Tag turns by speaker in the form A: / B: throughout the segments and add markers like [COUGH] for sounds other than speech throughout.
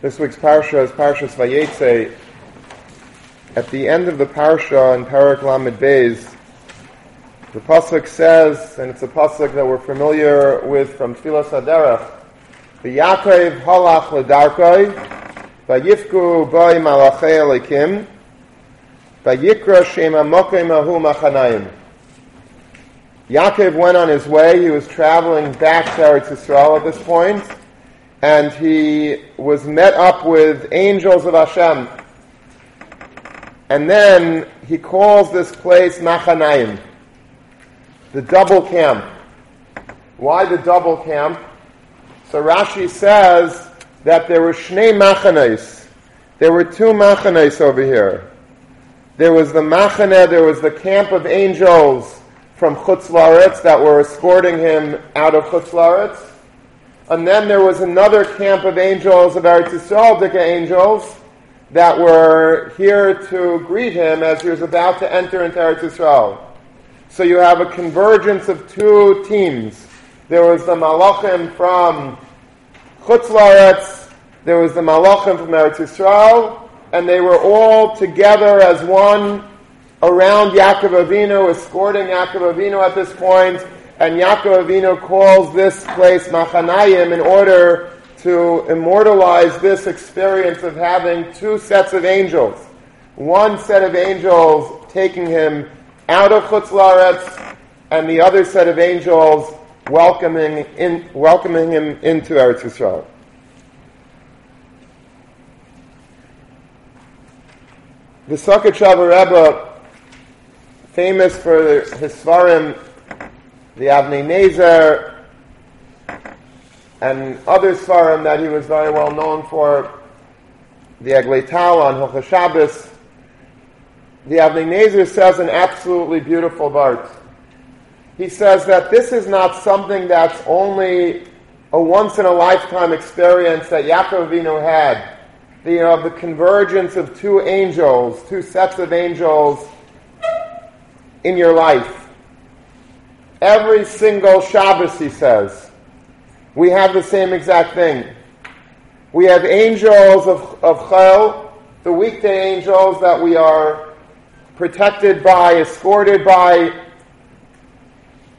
A: This week's parsha is Parshas Vayetze. At the end of the parsha in Parak Lamed the pasuk says, and it's a pasuk that we're familiar with from Tfilas Haderech, V'Yaakov halach ledarkoi, v'yifku boi malachei elikim, v'yikra shem amokim ahu machanayim. Yaakov went on his way. He was traveling back to Eretz Yisrael at this point, and he was met up with angels of Hashem. And then he calls this place Machanayim, the double camp. Why the double camp? So Rashi says that there were Shnei Machanes. There were two Machanes over here. There was the Machane, there was the camp of angels from Chutz Laretz that were escorting him out of Chutz Laretz. And then there was another camp of angels, of Eretz Yisrael, Dika angels, that were here to greet him as he was about to enter into Eretz Yisrael. So you have a convergence of two teams. There was the Malachim from Chutz there was the Malachim from Eretz Yisrael, and they were all together as one around Yaakov Avinu, escorting Yaakov Avinu at this point, and Yaakov Avinu calls this place Machanayim in order to immortalize this experience of having two sets of angels. One set of angels taking him out of Chutz Laretz, and the other set of angels welcoming, in, welcoming him into Eretz Yisrael. The Sochatchover Rebbe, famous for his Svarim, the Avnei Nezer, and other Svarim that he was very well known for, the Eglei Tal on Hilchah Shabbos, the Avnei Nezer says an absolutely beautiful verse. He says that this is not something that's only a once in a lifetime experience that Yaakov Avinu had. The, you know, the convergence of two angels, two sets of angels in your life. Every single Shabbos, he says, we have the same exact thing. We have angels of, of Chel, the weekday angels that we are protected by, escorted by.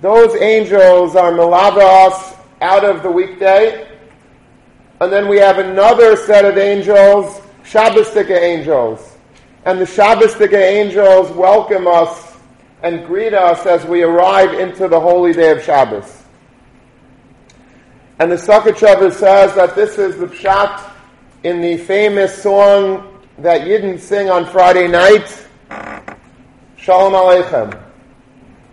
A: Those angels are malava us out of the weekday. And then we have another set of angels, Shabbostika angels. And the Shabbostika angels welcome us and greet us as we arrive into the holy day of Shabbos. And the Sochatchover says that this is the pshat in the famous song that Yidden sing on Friday night, Shalom Aleichem.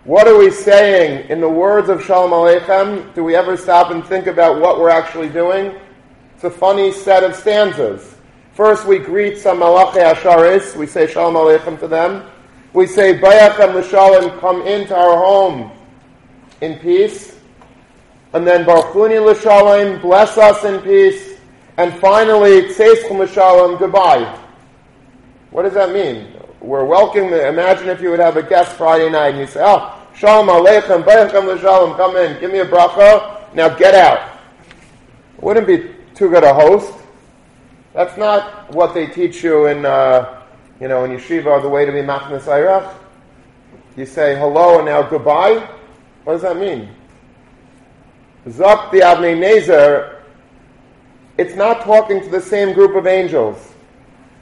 A: What are we saying in the words of Shalom Aleichem? Do we ever stop and think about what we're actually doing? It's a funny set of stanzas. First, we greet some Malachi Asharis. We say Shalom Aleichem to them. We say Bayachem L'Shalom, come into our home in peace. And then Baruchuni L'Shalom, bless us in peace. And finally, Tzeschum L'Shalom, goodbye. What does that mean? We're welcome. Imagine if you would have a guest Friday night and you say, oh, Shalom Aleichem, Bayachem L'Shalom, come in, give me a bracha, now get out. Wouldn't be too good a host. That's not what they teach you in, uh, you know, in yeshiva, the way to be machnas ayrach. You say hello and now goodbye. What does that mean? Zok the Avnei Nezer, it's not talking to the same group of angels.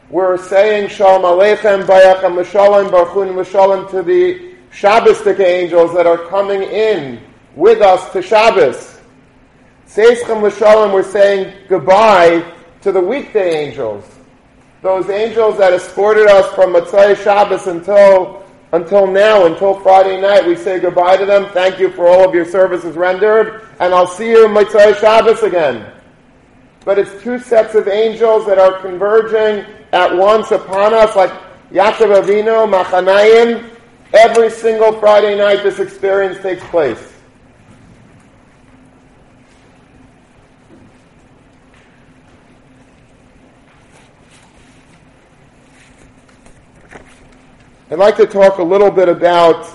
A: We're saying Shalom Aleichem, Bayachem L'Shalom, Baruchun L'Shalom to the Shabbosdik angels that are coming in with us to Shabbos. Seischem L'Shalom, we're saying goodbye to the weekday angels. Those angels that escorted us from Matzai Shabbos until, until now, until Friday night. We say goodbye to them. Thank you for all of your services rendered. And I'll see you Matzai Shabbos again. But it's two sets of angels that are converging at once upon us, like Yaakov Avinu, Machanayim. Every single Friday night this experience takes place. I'd like to talk a little bit about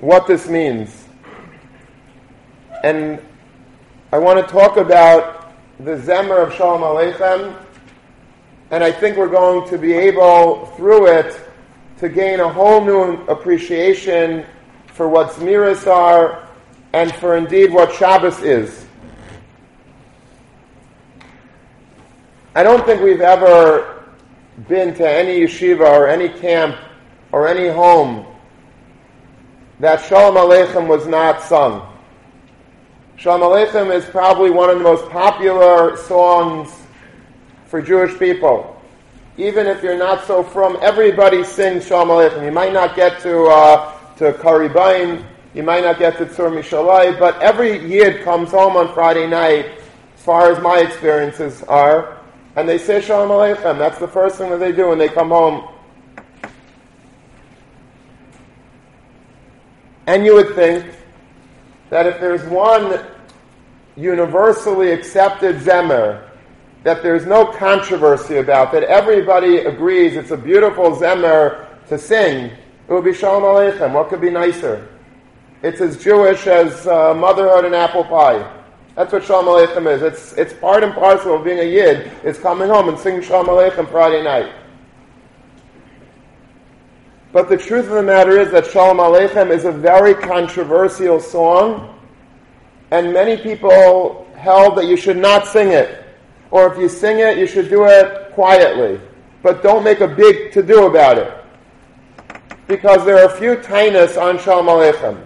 A: what this means. And I want to talk about the Zemer of Shalom Aleichem, and I think we're going to be able, through it, to gain a whole new appreciation for what Zmiras are and for indeed what Shabbos is. I don't think we've ever been to any yeshiva or any camp or any home that Shalom Aleichem was not sung. Shalom Aleichem is probably one of the most popular songs for Jewish people. Even if you're not so from, everybody sings Shalom Aleichem. You might not get to uh, to Karibain, you might not get to Tzur Mishalai, but every Yid comes home on Friday night, as far as my experiences are, and they say Shalom Aleichem. That's the first thing that they do when they come home. And you would think that if there's one universally accepted Zemer that there's no controversy about, that everybody agrees it's a beautiful Zemer to sing, it would be Shalom Aleichem. What could be nicer? It's as Jewish as uh, motherhood and apple pie. That's what Shalom Aleichem is. It's, it's part and parcel of being a Yid, It's coming home and singing Shalom Aleichem Friday night. But the truth of the matter is that Shalom Aleichem is a very controversial song, and many people held that you should not sing it. Or if you sing it, you should do it quietly. But don't make a big to do about it. Because there are a few tainas on Shalom Aleichem.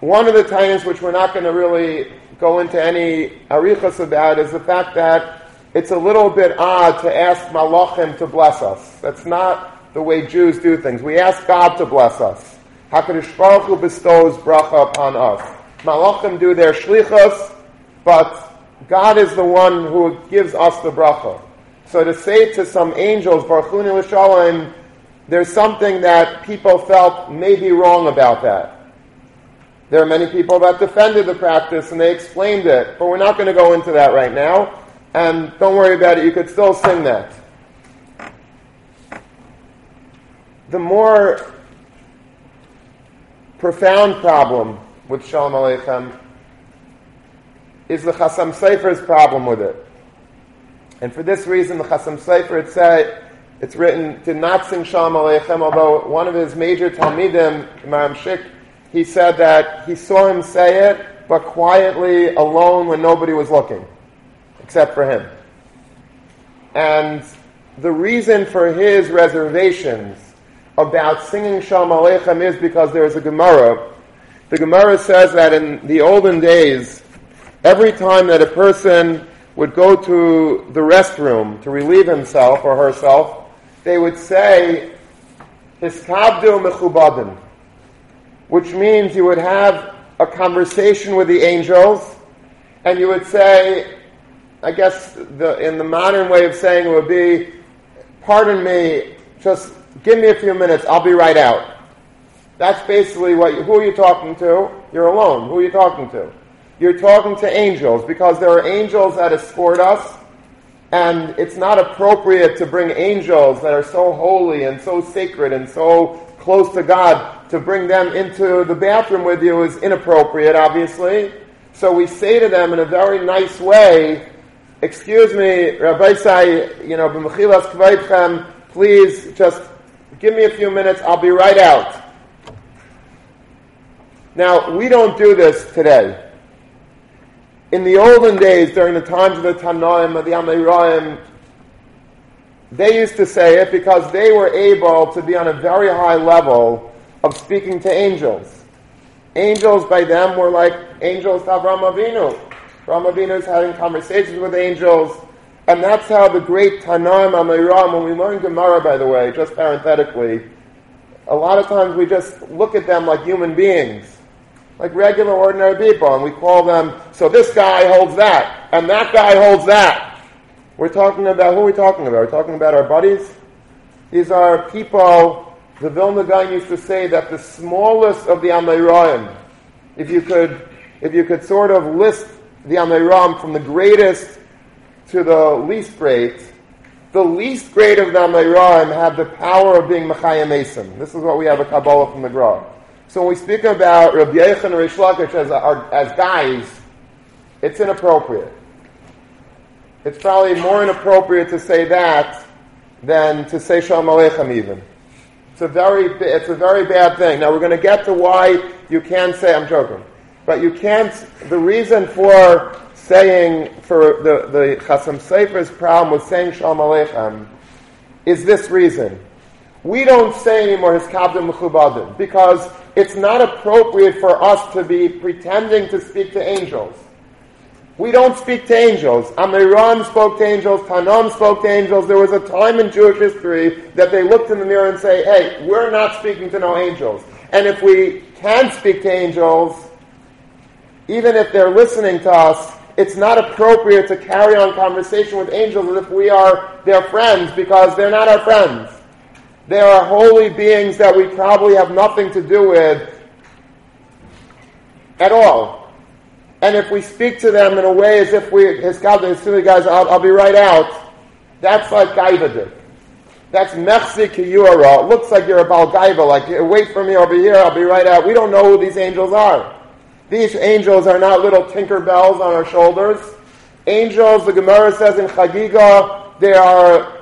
A: One of the tainas, which we're not going to really go into any arichas about, is the fact that it's a little bit odd to ask malachim to bless us. That's not the way Jews do things. We ask God to bless us. HaKadosh Baruch Hu bestows bracha upon us. Malachim do their shlichus, but God is the one who gives us the bracha. So to say to some angels, Baruchuni l'shalom, there's something that people felt may be wrong about that. There are many people that defended the practice and they explained it, but we're not going to go into that right now. And don't worry about it, you could still sing that. The more profound problem with Shalom Aleichem is the Chasam Sofer's problem with it. And for this reason, the Chasam Sofer, it said, uh, it's written, did not sing Shalom Aleichem, although one of his major Talmidim, Maharam Shik, he said that he saw him say it, but quietly, alone, when nobody was looking, except for him. And the reason for his reservations about singing Shalom Aleichem is because there's a Gemara. The Gemara says that in the olden days, Every time that a person would go to the restroom to relieve himself or herself, they would say, Hiskabdu mechubadim, which means you would have a conversation with the angels, and you would say, I guess the, in the modern way of saying it would be, pardon me, just give me a few minutes, I'll be right out. That's basically what you, who are you talking to? You're alone. Who are you talking to? you're talking to angels because there are angels that escort us, and it's not appropriate to bring angels that are so holy and so sacred and so close to God to bring them into the bathroom with you is inappropriate, obviously. So we say to them in a very nice way, excuse me, Rabbi Say, you know, please just give me a few minutes, I'll be right out. Now, we don't do this today in the olden days, during the times of the Tanoim, of the Amoraim, they used to say it because they were able to be on a very high level of speaking to angels. Angels by them were like angels to Avram Avinu. Avram Avinu is having conversations with angels, and that's how the great Tanoim Amoraim, when we learn Gemara, by the way, just parenthetically, a lot of times we just look at them like human beings like regular, ordinary people, and we call them, so this guy holds that, and that guy holds that. We're talking about, who are we talking about? We're talking about our buddies? These are people, the Vilna Gaon used to say that the smallest of the Amoraim, if you could, if you could sort of list the Amoraim from the greatest to the least great, the least great of the Amoraim have the power of being Mechayim Mason. This is what we have a Kabbalah from the Gra. So when we speak about Rabbi Yochanan and Rish Lakish as, as guys, it's inappropriate. It's probably more inappropriate to say that than to say Shalom Aleichem even. It's a very, it's a very bad thing. Now we're going to get to why you can't say, I'm joking, but you can't, the reason for saying, for the, the Chasam Sofer's problem with saying Shalom Aleichem is this reason. We don't say anymore his kabdim mechubadim because it's not appropriate for us to be pretending to speak to angels. We don't speak to angels. Amoraim spoke to angels. Tanoim spoke to angels. There was a time in Jewish history that they looked in the mirror and say, hey, we're not speaking to no angels. And if we can speak to angels, even if they're listening to us, it's not appropriate to carry on conversation with angels as if we are their friends because they're not our friends. They are holy beings that we probably have nothing to do with at all. And if we speak to them in a way as if we, his God, as soon as guys, I'll, I'll, be right out, that's like Gaiva That's Mechzi Kiyura. It looks like you're a Balgaiva, like wait for me over here, I'll be right out. We don't know who these angels are. These angels are not little tinker bells on our shoulders. Angels, the Gemara says in Chagiga, they are,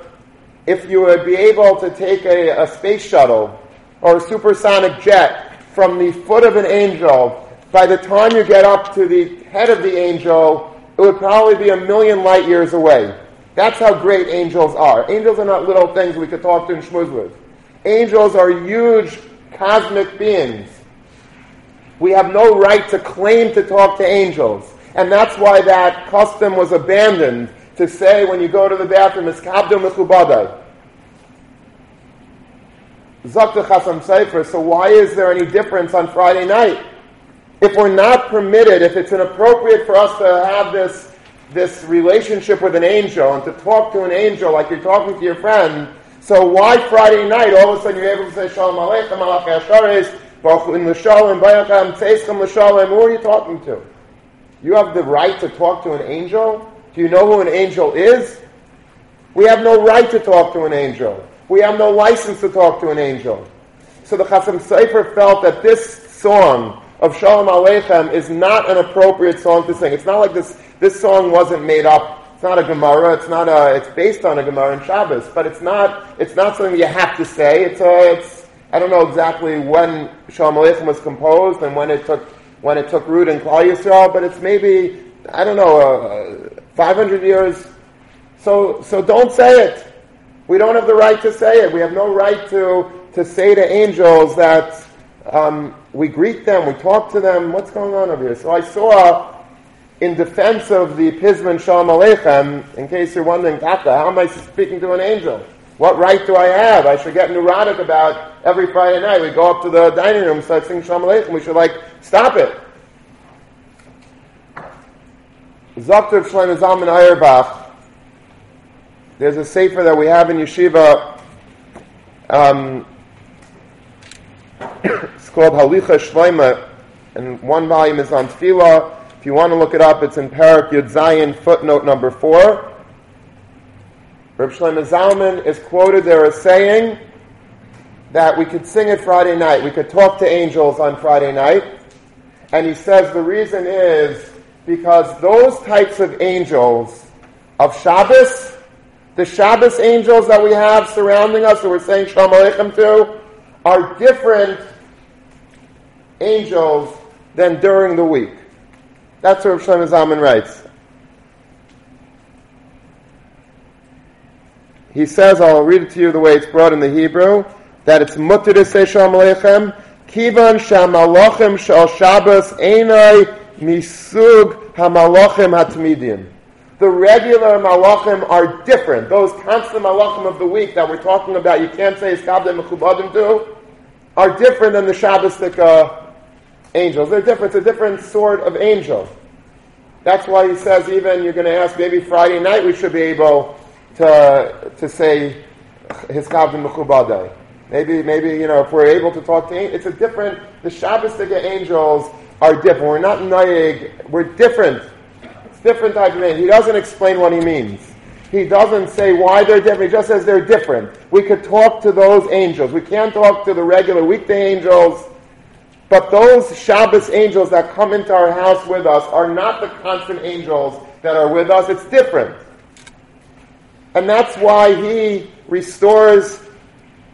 A: if you would be able to take a, a space shuttle or a supersonic jet from the foot of an angel by the time you get up to the head of the angel, it would probably be a million light years away. That's how great angels are. Angels are not little things we could talk to and schmooze with. Angels are huge cosmic beings. We have no right to claim to talk to angels. And that's why that custom was abandoned to say when you go to the bathroom, it's kabdu mechubadai. Zakta Chasam Sofer, so why is there any difference on Friday night? if we're not permitted, if it's inappropriate for us to have this, this relationship with an angel and to talk to an angel like you're talking to your friend, so why Friday night all of a sudden you're able to say Shalom Aleichem, Malach Yasharis, Who are you talking to? You have the right to talk to an angel? Do you know who an angel is? We have no right to talk to an angel. We have no license to talk to an angel. So the Chasam Sofer felt that this song of Shalom Aleichem is not an appropriate song to sing. It's not like this, this song wasn't made up. It's not a Gemara. It's not a, it's based on a Gemara in Shabbos, but it's not, it's not something you have to say. It's a, it's, I don't know exactly when Shalom Aleichem was composed and when it took, when it took root in Klal Yisrael, but it's maybe, I don't know, uh, 500 years. So, so don't say it. We don't have the right to say it. We have no right to, to say to angels that, um, we greet them, we talk to them. What's going on over here? So I saw, in defense of the Pizmon Shalom Aleichem, in case you're wondering, Taka, how am I speaking to an angel? What right do I have? I should get neurotic about every Friday night. We go up to the dining room, start singing Shalom Aleichem. We should like stop it. Zokter Shlomo Zalman Auerbach. There's a sefer that we have in yeshiva. Um, [COUGHS] it's called Halichos Shlomo, and one volume is on Tefillah. If you want to look it up, it's in Parak Yud Zayin, footnote number four. Reb Shlomo Zalman is quoted there as saying that we could sing it Friday night, we could talk to angels on Friday night, and he says the reason is because those types of angels of Shabbos, the Shabbos angels that we have surrounding us, that we're saying Shalom Aleichem to, are different angels than during the week. That's what Shlomo Zalman writes. He says, I'll read it to you the way it's brought in the Hebrew, that it's mutter to say Shalom Aleichem, kivan shamalochem shal Shabbos einai misug hamalochem hatmidim. The regular malachim are different. Those constant malachim of the week that we're talking about, you can't say iskabdim mechubadim do, are different than the Shabbostic uh, angels. They're different. It's a different sort of angel. That's why he says even you're going to ask maybe Friday night we should be able to to say hiskabdim mechubadai. Maybe maybe you know if we're able to talk to it's a different. The Shabbostic angels are different. We're not naig. We're different It's different type of name. He doesn't explain what he means. He doesn't say why they're different. He just says they're different. We could talk to those angels. We can't talk to the regular weekday angels. But those Shabbos angels that come into our house with us are not the constant angels that are with us. It's different. And that's why he restores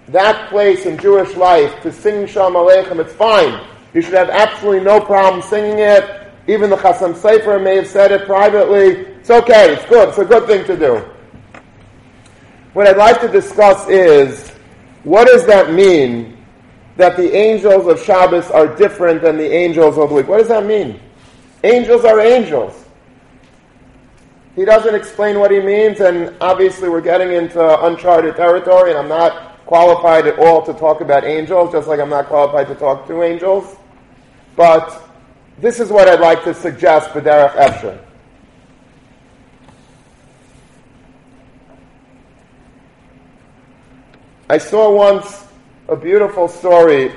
A: that place in Jewish life to sing Shalom Aleichem. It's fine. You should have absolutely no problem singing it. Even the Chasam Sofer may have said it privately. It's okay. It's good. It's a good thing to do. What I'd like to discuss is what does that mean that the angels of Shabbos are different than the angels of the week? What does that mean? Angels are angels. He doesn't explain what he means, and obviously we're getting into uncharted territory, and I'm not qualified at all to talk about angels, just like I'm not qualified to talk to angels. But this is what I'd like to suggest for Derek Efsher. I saw once a beautiful story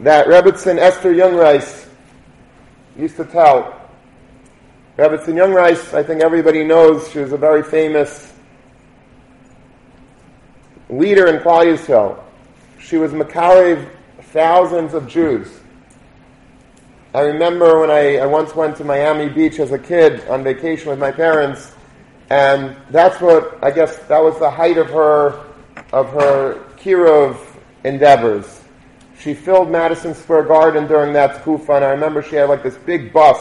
A: that Rebbitzin Esther Jungreis used to tell. Rebbitzin Rice, I think everybody knows, she was a very famous leader in Klal Yisrael. She was Makariv thousands of Jews. I remember when I, I once went to Miami Beach as a kid on vacation with my parents, and that's what I guess that was the height of her of her Kiruv endeavors. She filled Madison Square Garden during that tkufa, and I remember she had like this big bus.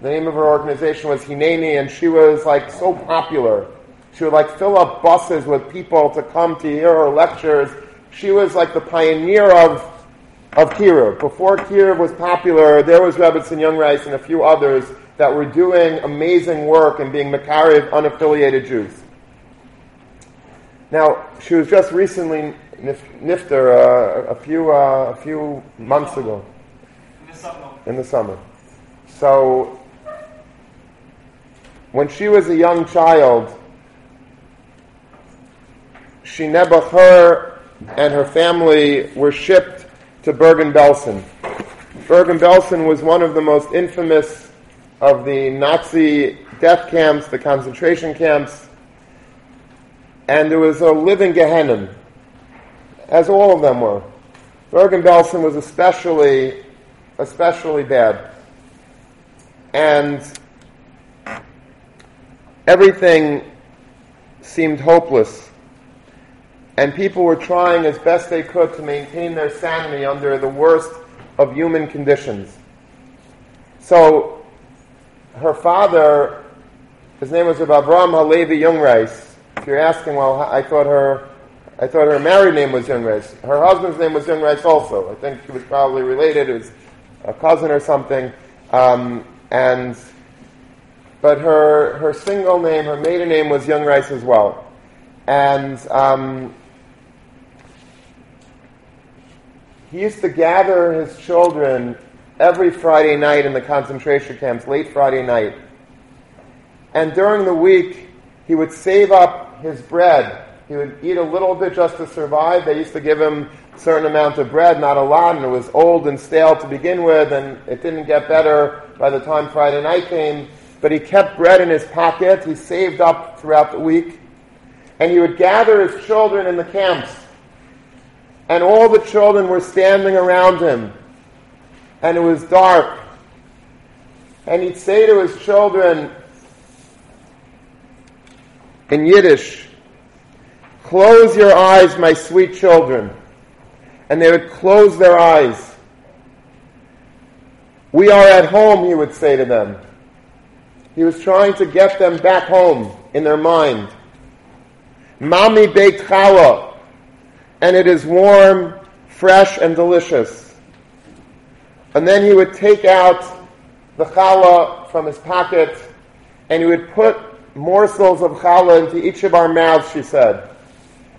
A: The name of her organization was Hineni, and she was like so popular. She would like fill up buses with people to come to hear her lectures. She was like the pioneer of of Kiruv. Before Kiruv was popular, there was Rebbitzin Jungreis and a few others that were doing amazing work and being Makariv unaffiliated Jews. Now, she was just recently nifter uh, a few uh, a few months ago.
B: In the summer.
A: In the summer. So, when she was a young child, she Nebuch, her and her family were shipped to Bergen-Belsen. Bergen-Belsen was one of the most infamous of the Nazi death camps, the concentration camps, and there was a living Gehenna, as all of them were. Bergen-Belsen was especially, especially bad. And everything seemed hopeless. And people were trying as best they could to maintain their sanity under the worst of human conditions. So her father, his name was Avram Halevi Jungreis. If you're asking, well, I thought her, I thought her married name was Jungreis. Her husband's name was Jungreis also. I think he was probably related. It was a cousin or something. Um, and but her her single name, her maiden name was Jungreis as well. And um, he used to gather his children every Friday night in the concentration camps, late Friday night. And during the week, he would save up his bread. He would eat a little bit just to survive. They used to give him a certain amount of bread, not a lot, and it was old and stale to begin with, and it didn't get better by the time Friday night came. But he kept bread in his pocket. He saved up throughout the week. And he would gather his children in the camps. And all the children were standing around him and it was dark. And he'd say to his children in Yiddish, Close your eyes, my sweet children. And they would close their eyes. We are at home, he would say to them. He was trying to get them back home in their mind. Mami baked challah, and it is warm, fresh, and delicious. And then he would take out the challah from his pocket and he would put morsels of challah into each of our mouths, she said.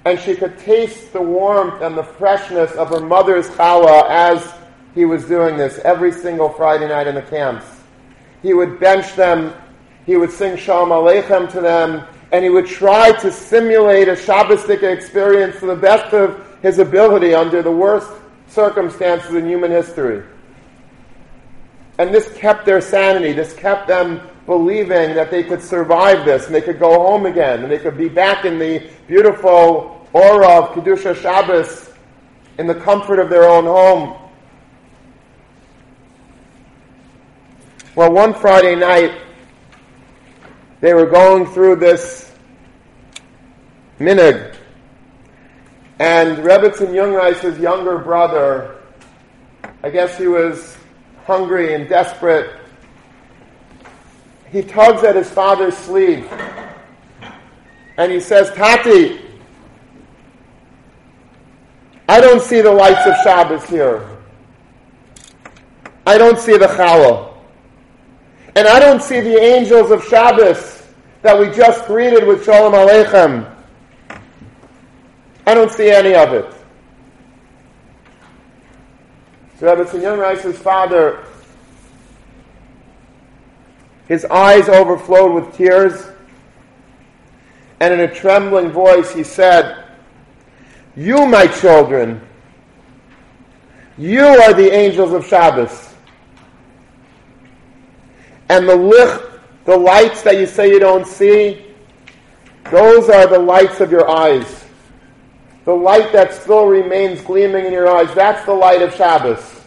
A: And she could taste the warmth and the freshness of her mother's challah as he was doing this every single Friday night in the camps. He would bench them, he would sing Shalom Aleichem to them, and he would try to simulate a Shabbosdik experience to the best of his ability under the worst circumstances in human history. And this kept their sanity. This kept them believing that they could survive this and they could go home again and they could be back in the beautiful aura of Kedusha Shabbos in the comfort of their own home. Well, one Friday night, they were going through this minig, and Rebbetzin Jungreis's younger brother, I guess he was hungry and desperate, he tugs at his father's sleeve, and he says, Tati, I don't see the lights of Shabbos here. I don't see the challah. And I don't see the angels of Shabbos that we just greeted with Shalom Aleichem. I don't see any of it. So Rebbetzin Jungreis's father, his eyes overflowed with tears, and in a trembling voice he said, You, my children, you are the angels of Shabbos. And the licht, the lights that you say you don't see, those are the lights of your eyes. The light that still remains gleaming in your eyes, that's the light of Shabbos.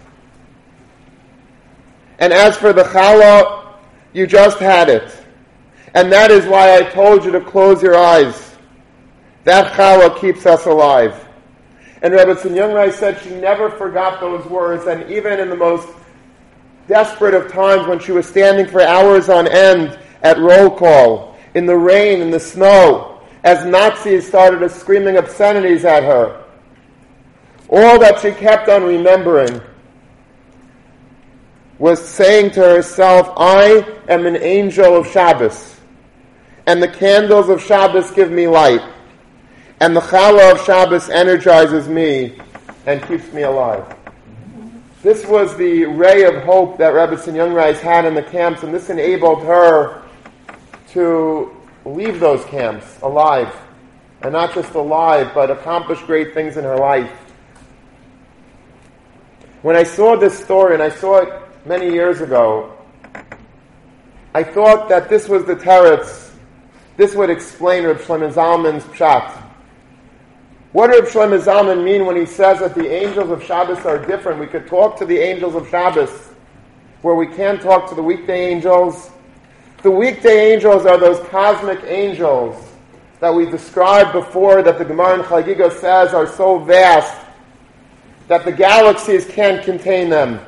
A: And as for the challah, you just had it. And that is why I told you to close your eyes. That challah keeps us alive. And Rebbetzin Jungreis said she never forgot those words, and even in the most desperate of times when she was standing for hours on end at roll call, in the rain, in the snow, as Nazis started screaming obscenities at her. All that she kept on remembering was saying to herself, I am an angel of Shabbos, and the candles of Shabbos give me light, and the challah of Shabbos energizes me and keeps me alive. This was the ray of hope that Rebbetzin Jungreis had in the camps, and this enabled her to leave those camps alive. And not just alive, but accomplish great things in her life. When I saw this story, and I saw it many years ago, I thought that this was the teretz. This would explain Reb Shlomo Zalman's pshat. What did Shlomo Zalman mean when he says that the angels of Shabbos are different? We could talk to the angels of Shabbos, where we can't talk to the weekday angels. The weekday angels are those cosmic angels that we described before that the Gemara in Chagiga says are so vast that the galaxies can't contain them.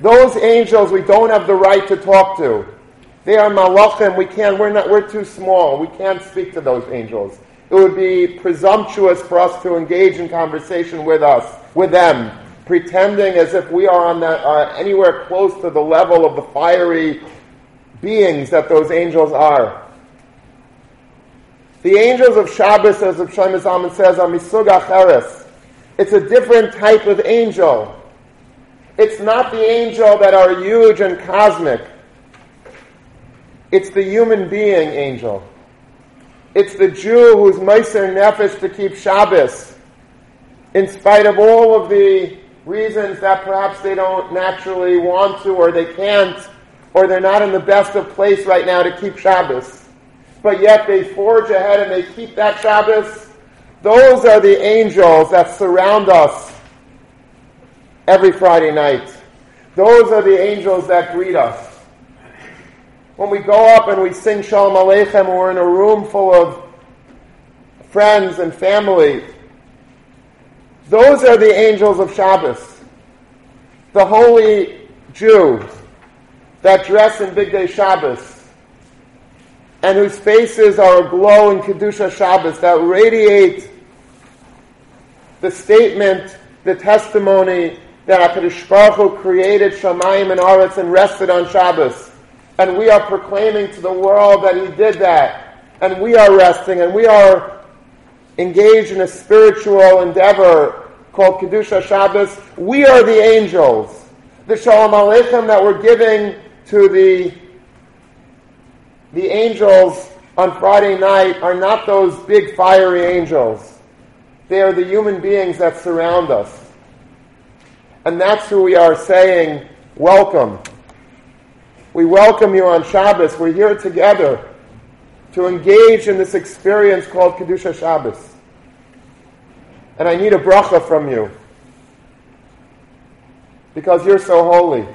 A: Those angels we don't have the right to talk to. They are malachim. We can't. We're not. We're too small. We can't speak to those angels it would be presumptuous for us to engage in conversation with us, with them, pretending as if we are on that, uh, anywhere close to the level of the fiery beings that those angels are. The angels of Shabbos, as the Shlomo says, are misug acheres. It's a different type of angel. It's not the angel that are huge and cosmic. It's the human being angel. It's the Jew who's Meiser Nefesh to keep Shabbos, in spite of all of the reasons that perhaps they don't naturally want to, or they can't, or they're not in the best of place right now to keep Shabbos. But yet they forge ahead and they keep that Shabbos. Those are the angels that surround us every Friday night. Those are the angels that greet us. When we go up and we sing Shalom Aleichem, we're in a room full of friends and family. Those are the angels of Shabbos. The holy Jew that dress in Bigdei Shabbos and whose faces are aglow in Kedusha Shabbos, that radiate the statement, the testimony that HaKadosh Baruch Hu created Shamayim and Aretz and rested on Shabbos. And we are proclaiming to the world that He did that. And we are resting and we are engaged in a spiritual endeavor called Kedusha Shabbos. We are the angels. The Shalom Aleichem that we're giving to the, the angels on Friday night are not those big fiery angels. They are the human beings that surround us. And that's who we are saying, welcome. We welcome you on Shabbos. We're here together to engage in this experience called Kedusha Shabbos. And I need a bracha from you. because you're so holy.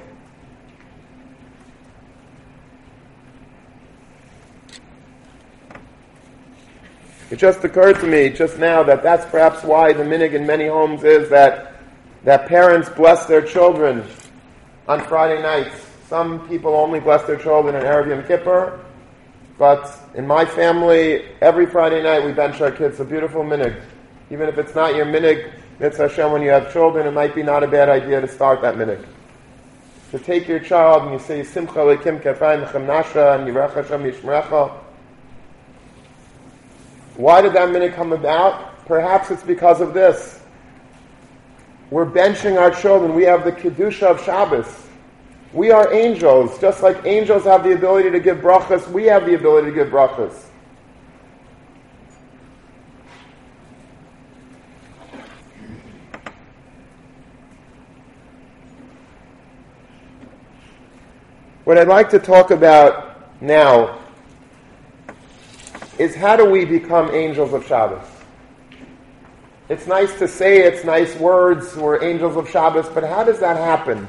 A: It just occurred to me just now that that's perhaps why the minig in many homes is that, that parents bless their children on Friday nights. Some people only bless their children on Erev Yom Kippur, but in my family, every Friday night we bench our kids a beautiful minig. Even if it's not your minig, Mitzvah Hashem, when you have children, it might be not a bad idea to start that minig. To take your child and you say, Simcha lekim kefayim chemnasha and Yirach Hashem yishmerecha, why did that minute come about? Perhaps it's because of this. We're benching our children. We have the Kedusha of Shabbos. We are angels. Just like angels have the ability to give brachas, we have the ability to give brachas. What I'd like to talk about now is how do we become angels of Shabbos? It's nice to say it's nice words, we're angels of Shabbos, but how does that happen?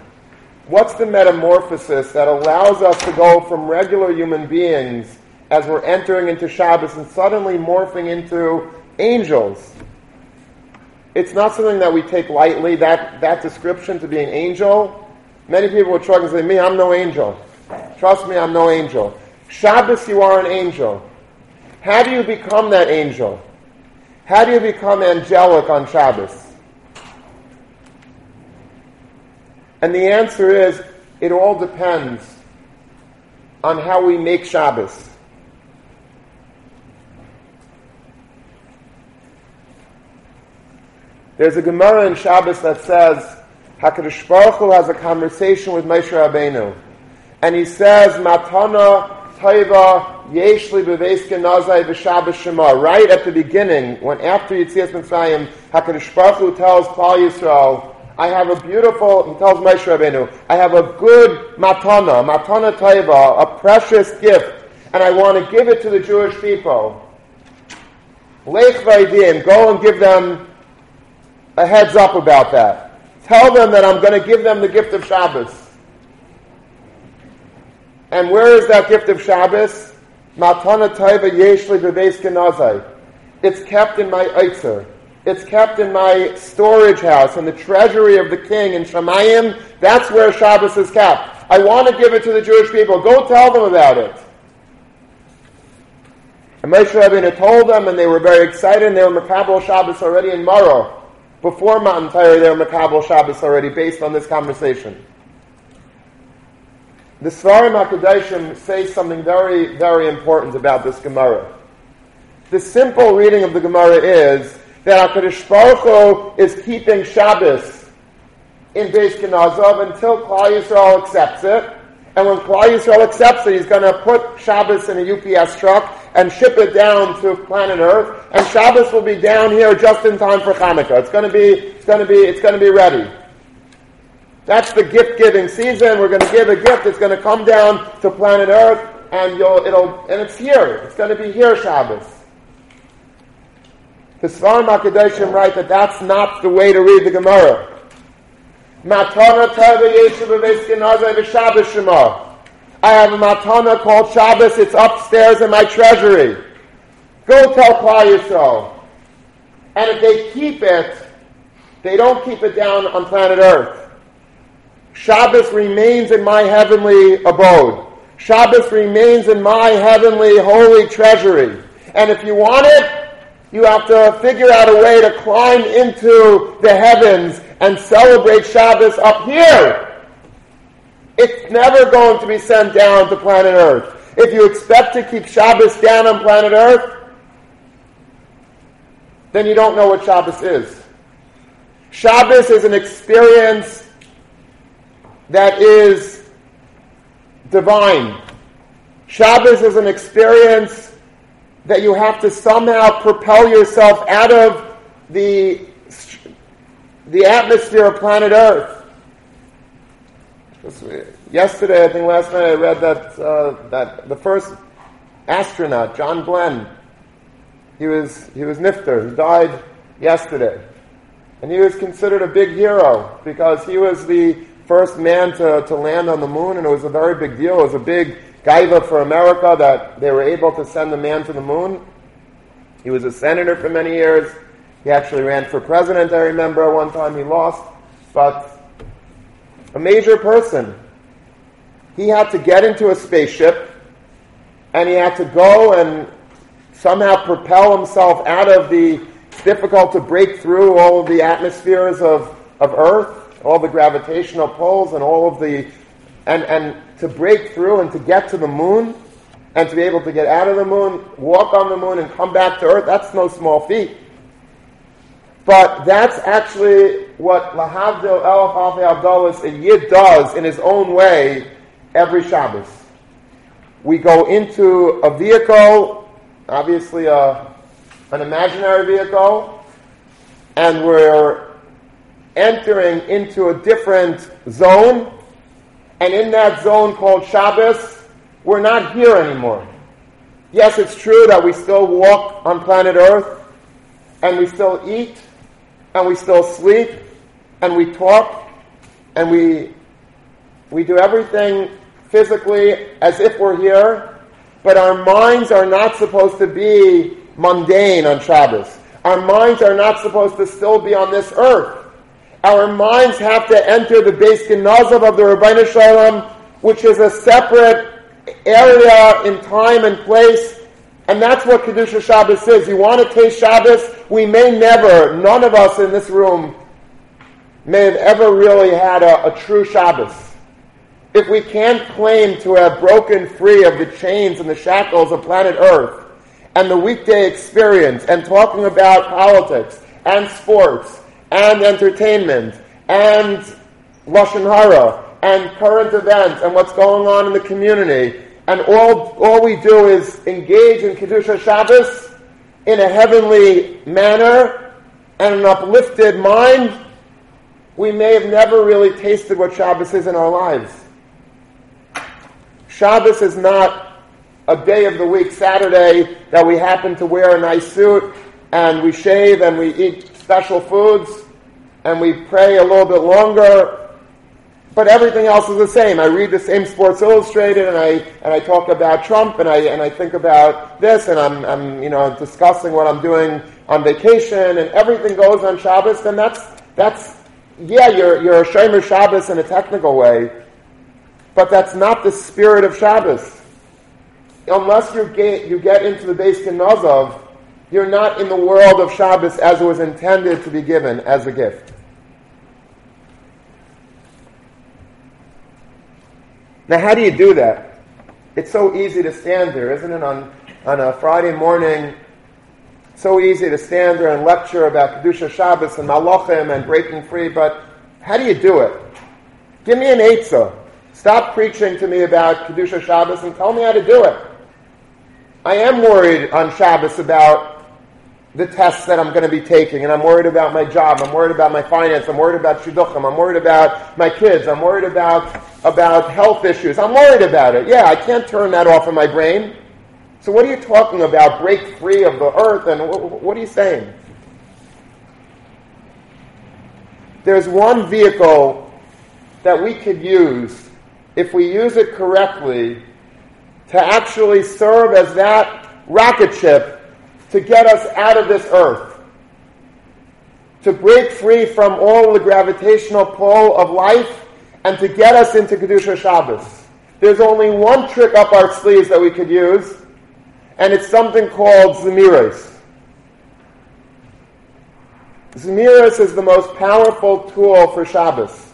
A: What's the metamorphosis that allows us to go from regular human beings as we're entering into Shabbos and suddenly morphing into angels? It's not something that we take lightly, that, that description to be an angel. Many people will shrug and say, Me, I'm no angel. Trust me, I'm no angel. Shabbos, you are an angel. How do you become that angel? How do you become angelic on Shabbos? And the answer is it all depends on how we make Shabbos. There's a Gemara in Shabbos that says Hakadosh Baruch Hu has a conversation with Moshe Rabbeinu, and he says Matana Taiva Yeshli Beveske Nazai B'Shabbos Shema. Right at the beginning, when after Yitzias Mitzrayim, Hakadosh Baruch Hu tells Klal Yisrael, I have a beautiful, he tells Moshe Rabbeinu, I have a good matana, matana taiva, a precious gift, and I want to give it to the Jewish people. Lech vaydim, go and give them a heads up about that. Tell them that I'm going to give them the gift of Shabbos. And where is that gift of Shabbos? Matana taiva yeshli bebeis It's kept in my eitzer. It's kept in my storage house in the treasury of the king in Shemayim. That's where Shabbos is kept. I want to give it to the Jewish people. Go tell them about it. And Moshe Rabbeinu told them, and they were very excited, and they were Makabal Shabbos already in Maro. Before Matan Torah, they were Makabal Shabbos already, based on this conversation. The Svarim HaKadoshim say something very, very important about this Gemara. The simple reading of the Gemara is that HaKadosh Baruch Hu is keeping Shabbos in Beis Kenazov until Klal Yisrael accepts it. And when Klal Yisrael accepts it, he's going to put Shabbos in a UPS truck and ship it down to planet Earth. And Shabbos will be down here just in time for Hanukkah. It's going to be, it's going to be, it's going to be ready. That's the gift giving season. We're going to give a gift. It's going to come down to planet Earth, and you'll, it'll, and it's here. It's going to be here Shabbos. The Svarim HaKadoshim write that that's not the way to read the Gemara. I have a matana called Shabbos. It's upstairs in my treasury. Go tell Klal Yisrael. And if they keep it, they don't keep it down on planet Earth. Shabbos remains in my heavenly abode. Shabbos remains in my heavenly holy treasury. And if you want it, you have to figure out a way to climb into the heavens and celebrate Shabbos up here. It's never going to be sent down to planet Earth. If you expect to keep Shabbos down on planet Earth, then you don't know what Shabbos is. Shabbos is an experience that is divine. Shabbos is an experience that you have to somehow propel yourself out of the, the atmosphere of planet Earth. Yesterday, I think last night, I read that, uh, that the first astronaut, John Glenn, he was, he was nifter. He died yesterday. And he was considered a big hero because he was the first man to, to land on the moon, and it was a very big deal. It was a big gaiva for America that they were able to send a man to the moon. He was a senator for many years. He actually ran for president, I remember. One time he lost. But a major person. He had to get into a spaceship and he had to go and somehow propel himself out of the difficult to break through all of the atmospheres of, of Earth, all the gravitational pulls and all of the and, and to break through and to get to the moon and to be able to get out of the moon, walk on the moon, and come back to Earth, that's no small feat. But that's actually what Lahavdil Elf Alfei Havdalos a Yid does in his own way every Shabbos. We go into a vehicle, obviously a, an imaginary vehicle, and we're entering into a different zone, and in that zone called Shabbos, we're not here anymore. Yes, it's true that we still walk on planet Earth, and we still eat, and we still sleep, and we talk, and we, we do everything physically as if we're here, but our minds are not supposed to be mundane on Shabbos. Our minds are not supposed to still be on this earth. Our minds have to enter the Beis Ganazav of the Ribono Shel Olam, which is a separate area in time and place. And that's what Kedusha Shabbos is. You want to taste Shabbos? We may never, none of us in this room may have ever really had a, a true Shabbos. If we can't claim to have broken free of the chains and the shackles of planet Earth and the weekday experience and talking about politics and sports and entertainment and Lashon Hara and current events and what's going on in the community. And all, all we do is engage in Kedusha Shabbos in a heavenly manner and an uplifted mind. We may have never really tasted what Shabbos is in our lives. Shabbos is not a day of the week, Saturday, that we happen to wear a nice suit and we shave and we eat special foods and we pray a little bit longer but everything else is the same. I read the same Sports Illustrated, and I and I talk about Trump, and I and I think about this, and I'm I'm you know discussing what I'm doing on vacation, and everything goes on Shabbos. Then that's that's yeah, you're you're a Shomer Shabbos in a technical way, but that's not the spirit of Shabbos. Unless you get you get into the Beis Ganazav, you're not in the world of Shabbos as it was intended to be given as a gift. Now, how do you do that? It's so easy to stand there, isn't it? On, on a Friday morning, so easy to stand there and lecture about Kedusha Shabbos and Malachim and breaking free, but how do you do it? Give me an Eitzah. Stop preaching to me about Kedusha Shabbos and tell me how to do it. I am worried on Shabbos about the tests that I'm going to be taking, and I'm worried about my job, I'm worried about my finance, I'm worried about shidduchim, I'm worried about my kids, I'm worried about, about health issues. I'm worried about it. Yeah, I can't turn that off in my brain. So what are you talking about? Break free of the earth, and what, what are you saying? There's one vehicle that we could use, if we use it correctly, to actually serve as that rocket ship to get us out of this earth, to break free from all the gravitational pull of life, and to get us into Kedusha Shabbos. There's only one trick up our sleeves that we could use, and it's something called Zemiris. Zemiris is the most powerful tool for Shabbos,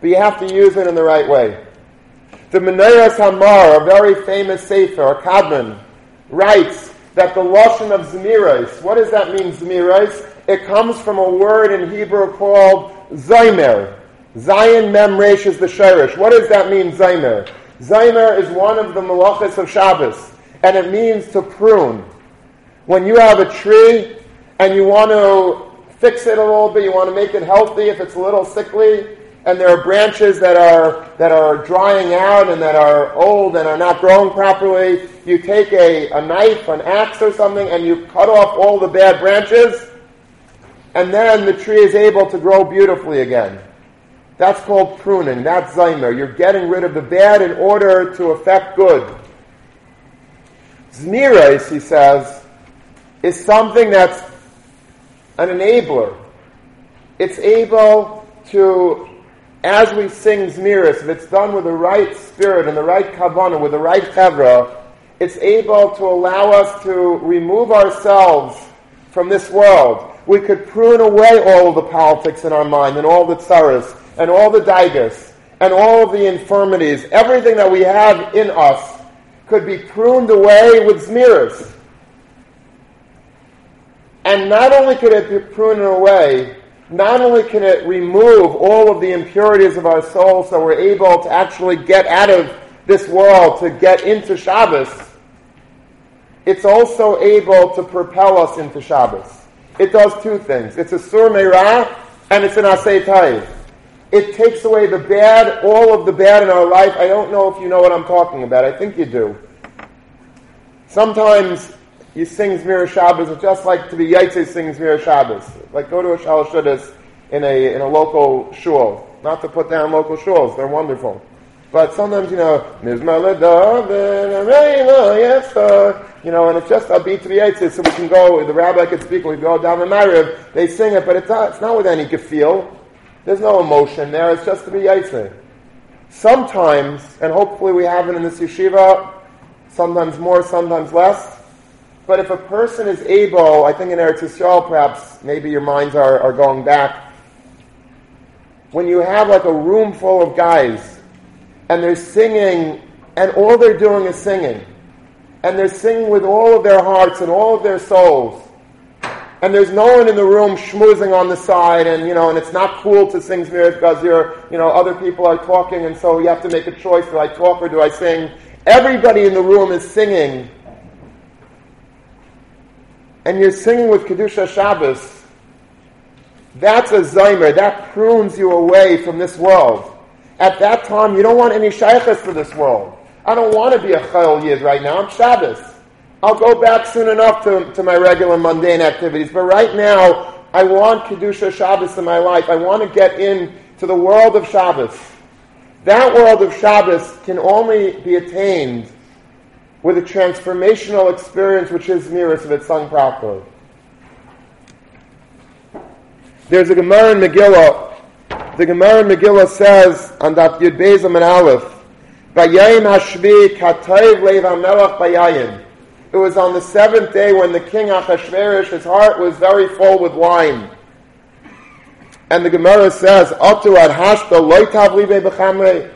A: but you have to use it in the right way. The Menoras HaMaor, a very famous Sefer, a Kadmon, writes that the Lashon of Zemirais, what does that mean, Zemirais? It comes from a word in Hebrew called Zaymer. Zayin Mem Resh is the Shirish. What does that mean, Zaymer? Zaymer is one of the malachas of Shabbos, and it means to prune. When you have a tree and you want to fix it a little bit, you want to make it healthy if it's a little sickly, and there are branches that are that are drying out and that are old and are not growing properly, you take a, a knife, an axe or something, and you cut off all the bad branches, and then the tree is able to grow beautifully again. That's called pruning. That's Zaymer. You're getting rid of the bad in order to affect good. Zmiras, he says, is something that's an enabler. It's able to, as we sing Zmiris, if it's done with the right spirit and the right kavanah, with the right chevra, it's able to allow us to remove ourselves from this world. We could prune away all of the politics in our mind and all the tsaras and all the daigas and all of the infirmities. Everything that we have in us could be pruned away with zmiras. And not only could it be pruned away, not only can it remove all of the impurities of our soul so we're able to actually get out of this world, to get into Shabbos, it's also able to propel us into Shabbos. It does two things. It's a sur meirah and it's an asay taiv. It takes away the bad, all of the bad in our life. I don't know if you know what I'm talking about. I think you do. Sometimes you sing Zmir Shabbos, just like to be Yaitse sings Zmir Shabbos. Like go to a Shal Shuddis in a, in a local shul. Not to put down local shuls, they're wonderful. But sometimes, you know, you know, and it's just a beat to the so we can go, the rabbi can speak, we go down the Mariv, they sing it, but it's not, it's not with any feel. There's no emotion there, it's just to be Yitzis. Sometimes, and hopefully we have it in this yeshiva, sometimes more, sometimes less, but if a person is able, I think in Eretz Yisrael perhaps, maybe your minds are, are going back, when you have like a room full of guys and they're singing, and all they're doing is singing. And they're singing with all of their hearts and all of their souls. And there's no one in the room schmoozing on the side, and you know, and it's not cool to sing Zmiris because you're, you know, other people are talking, and so you have to make a choice: do I talk or do I sing? Everybody in the room is singing, and you're singing with kedusha Shabbos. That's a zaymer. That prunes you away from this world. At that time, you don't want any shaykhs to this world. I don't want to be a chayil yid right now. I'm Shabbos. I'll go back soon enough to, to my regular mundane activities. But right now, I want Kedusha Shabbos in my life. I want to get into the world of Shabbos. That world of Shabbos can only be attained with a transformational experience which is Miras if it's sung properly. There's a Gemara in Megillah the Gemara Megillah says on that Yud Bezim and Aleph, Bayayim Hashvi Katayv Lev HaMelech Bayayim. It was on the seventh day when the king Achashverosh, his heart was very full with wine. And the Gemara says, Atu ad hashta loitav libe don't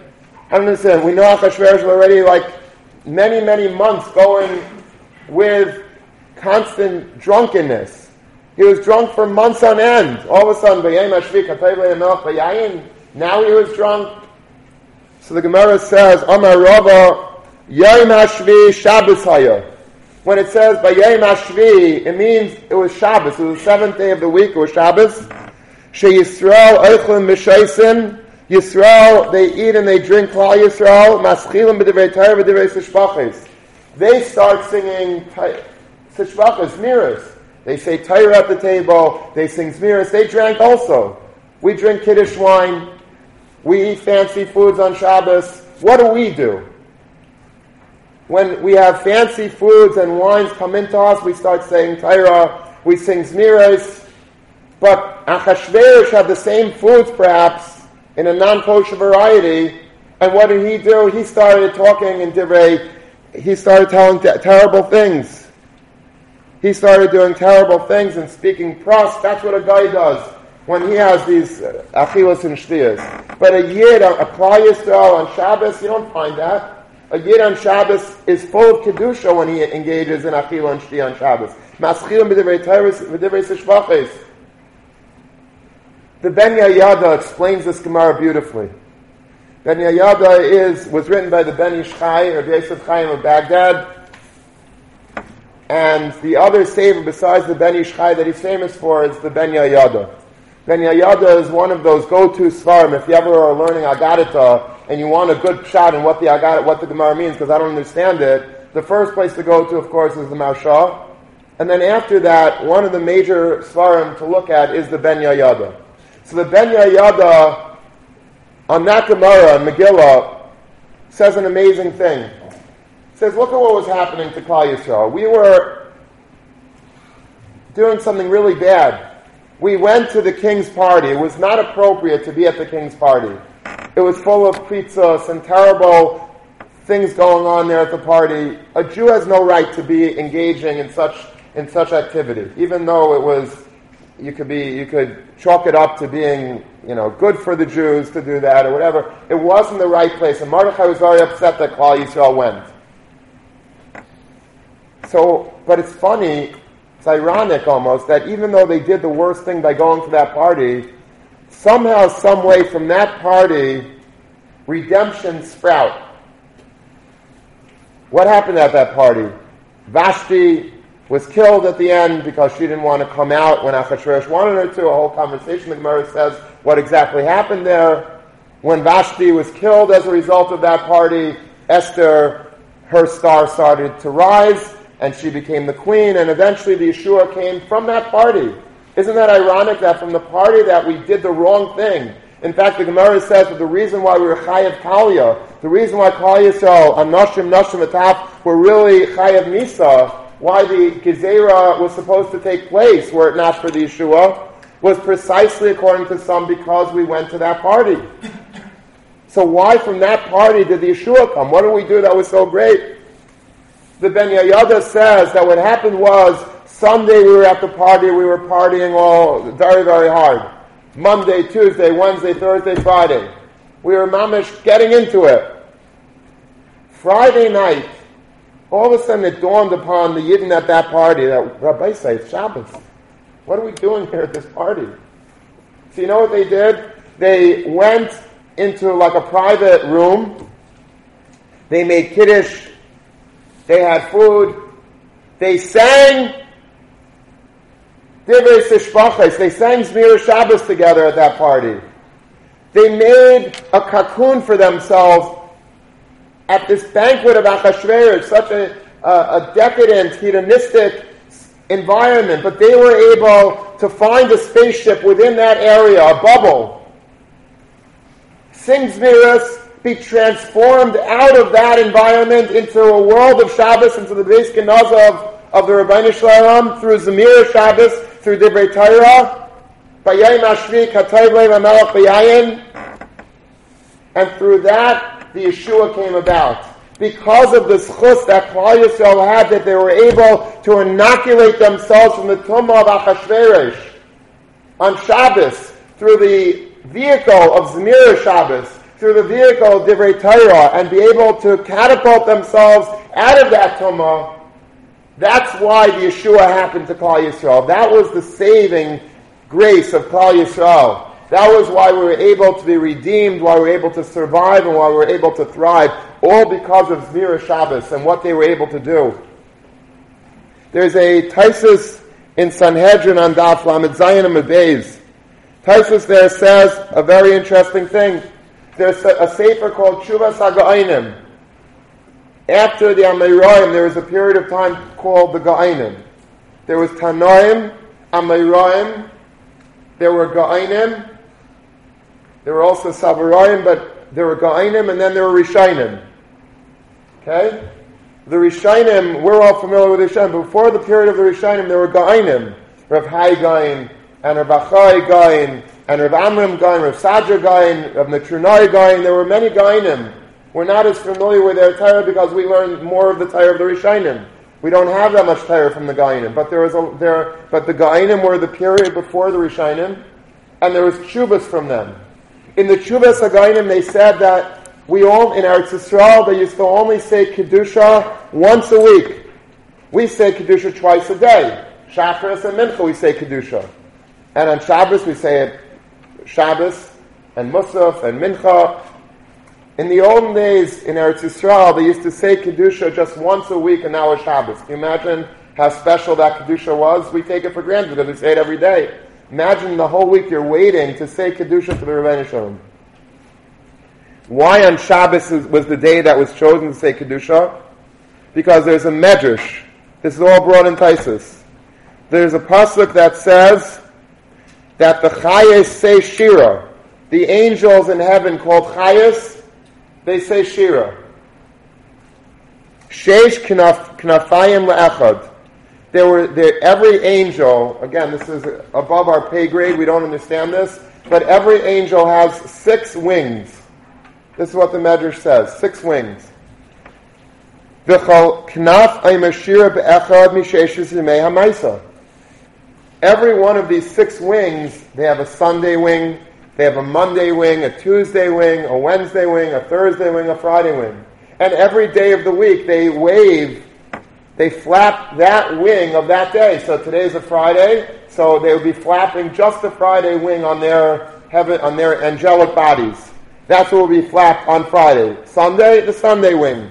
A: understand. We know Achashverosh already like many, many months going with constant drunkenness. He was drunk for months on end. All of a sudden, now he was drunk. So the Gemara says, Amar Rava, Yom Hashvi Shabbos Haya. When it says by it means it was Shabbos. It was the seventh day of the week. It was Shabbos. She Yisrael Eichlin Mishaisin. Yisrael, they eat and they drink Klal Yisrael. Maschilim b'divrei Torah b'divrei Sishbachis. They start singing Sishbachis, mirrors. They say Torah at the table. They sing Zmiris. They drank also. We drink Kiddush wine. We eat fancy foods on Shabbos. What do we do? When we have fancy foods and wines come into us, we start saying Torah. We sing Zmiris. But Achashverosh had the same foods, perhaps, in a non-kosher variety. And what did he do? He started talking in Divrei. He started telling terrible things he started doing terrible things and speaking pros. That's what a guy does when he has these uh, achilas and shtiyas. But a yid, a, Klal Yisrael on Shabbos, you don't find that. A yid on Shabbos is full of kedusha when he engages in achila and shtiyah on Shabbos. The Ben Yehoyada explains this Gemara beautifully. Ben Yehoyada is was written by the Ben Ish or Yosef Chaim of Baghdad. And the other saver besides the Ben Ish Chai that he's famous for is the Ben Yehoyada. Ben Yehoyada is one of those go-to svarim. If you ever are learning Agadita and you want a good shot in what the Agadita, what the Gemara means, because I don't understand it, the first place to go to, of course, is the Maharsha. And then after that, one of the major svarim to look at is the Ben Yehoyada. So the Ben Yehoyada on that Gemara Megillah says an amazing thing. Says, look at what was happening to Klal Yisrael. We were doing something really bad. We went to the king's party. It was not appropriate to be at the king's party. It was full of pritzus and terrible things going on there at the party. A Jew has no right to be engaging in such in such activity, even though it was you could be you could chalk it up to being you know good for the Jews to do that or whatever. It wasn't the right place, and Mordechai was very upset that Klal Yisrael went. So, but it's funny, it's ironic almost that even though they did the worst thing by going to that party, somehow, some way from that party, redemption sprout. What happened at that party? Vashti was killed at the end because she didn't want to come out when Achashverosh wanted her to. A whole conversation, the Gemara says what exactly happened there. When Vashti was killed as a result of that party, Esther, her star started to rise, and she became the queen, and eventually the Yeshua came from that party. Isn't that ironic that from the party that we did the wrong thing? In fact, the Gemara says that the reason why we were Chayav Kalia, the reason why Klal Yisrael, Anoshim, Noshim, Ataf, were really Chayav Misa, why the Gezerah was supposed to take place were it not for the Yeshua, was precisely according to some because we went to that party. So why from that party did the Yeshua come? What did we do that was so great? The Ben Yehoyada says that what happened was Sunday we were at the party, we were partying all very, very hard. Monday, Tuesday, Wednesday, Thursday, Friday. We were mamish getting into it. Friday night, all of a sudden it dawned upon the Yidden at that party that Rabbi says Shabbos. What are we doing here at this party? So you know what they did? They went into like a private room. They made kiddush. They had food. They sang. They sang Zmir Shabbos together at that party. They made a cocoon for themselves at this banquet of Achashverosh, such a, a, a decadent, hedonistic environment, but they were able to find a spaceship within that area, a bubble. Sing Zmiris, be transformed out of that environment into a world of Shabbos, into the Beis Genaza of, of the Ribono Shel Olam, through Zamir Shabbos, through Divrei Torah, and through that the Yeshua came about. Because of the schus that Klal Yisrael had, that they were able to inoculate themselves from the tumah of Achashverosh on Shabbos through the vehicle of Zemir Shabbos, through the vehicle of Divrei Torah, and be able to catapult themselves out of that tumah. That's why the Yeshua happened to Klal Yisrael. That was the saving grace of Klal Yisrael. That was why we were able to be redeemed, why we were able to survive, and why we were able to thrive, all because of Zvira Shabbos and what they were able to do. There's a Taisus in Sanhedrin on Daf Lamed Zayin and Medbeis. Taisus there says a very interesting thing. There's a, a sefer called Shuvas HaGa'inim. After the Amoraim, there was a period of time called the Ga'inim. There was Tanoim, Amoraim, there were Ga'inim, there were also Savarayim, but there were Ga'inim and then there were Rishainim. Okay? The Rishainim, we're all familiar with Rishainim. Before the period of the Rishainim, there were Ga'inim. Rav Hai Gaon, and Rav Achai Gaon, and Rav Amram Gaon, Rav Sadra Gaon, Rav Natrunai Gaon. There were many Ga'inim. We're not as familiar with their Torah because we learned more of the Torah of the Rishainim. We don't have that much Torah from the Ga'inim, but there was a, there, but the Ga'inim were the period before the Rishainim, and there was chubas from them. In the Chuvas Againim, they said that we all, in Eretz Yisrael, they used to only say Kedusha once a week. We say Kedusha twice a day. Shacharis and Mincha, we say Kedusha. And on Shabbos, we say it Shabbos and Musaf and Mincha. In the olden days in Eretz Yisrael, they used to say Kedusha just once a week, and now it's Shabbos. Can you imagine how special that Kedusha was? We take it for granted because we say it every day. Imagine the whole week you're waiting to say Kedusha to the Ribono Shel Olam. Why on Shabbos was the day that was chosen to say Kedusha? Because there's a medrash. This is all brought in Taisus. There's a pasuk that says that the Chayes say Shira. The angels in heaven called Chayas, they say Shira. Sheish knafayim le'echad. There were there, every angel. Again, this is above our pay grade. We don't understand this, but every angel has six wings. This is what the Medrash says: six wings. V'chol knaf be'echad hamaisa. Every one of these six wings, they have a Sunday wing, they have a Monday wing, a Tuesday wing, a Wednesday wing, a Thursday wing, a Friday wing. And every day of the week they wave, they flap that wing of that day. So today's a Friday, so they would be flapping just the Friday wing on their heaven, on their angelic bodies. That's what will be flapped on Friday. Sunday, the Sunday wing.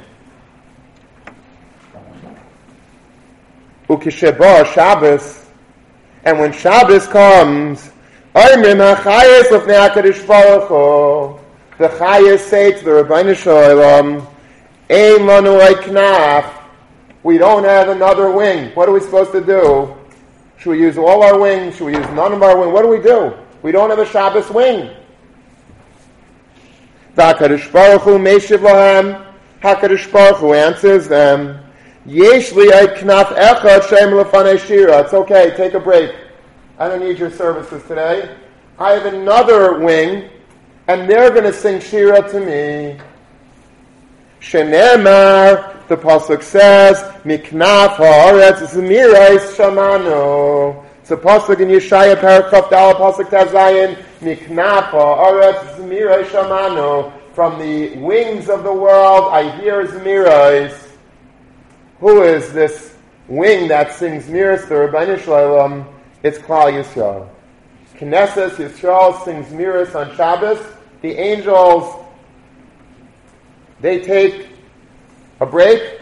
A: Ukisheba Shabbos, and when Shabbos comes, the Chayas say to the Ribono Shel Olam, knaf. We don't have another wing. What are we supposed to do? Should we use all our wings? Should we use none of our wings? What do we do? We don't have a Shabbos wing. HaKadosh Baruch Hu answers them. It's okay, take a break. I don't need your services today. I have another wing, and they're going to sing shira to me. Shenemar, the pasuk says, Miknaf haaretz zmirais shamano. It's a pasuk in Yeshaya Parakaf Dal pasuk Tazayin. Miknaf haaretz zmirais shamano. From the wings of the world, I hear zmirais. Who is this wing that sings miras the Ribono Shel Olam? It's Klal Yisrael. Knesset Yisrael sings miras on Shabbos. The angels they take a break.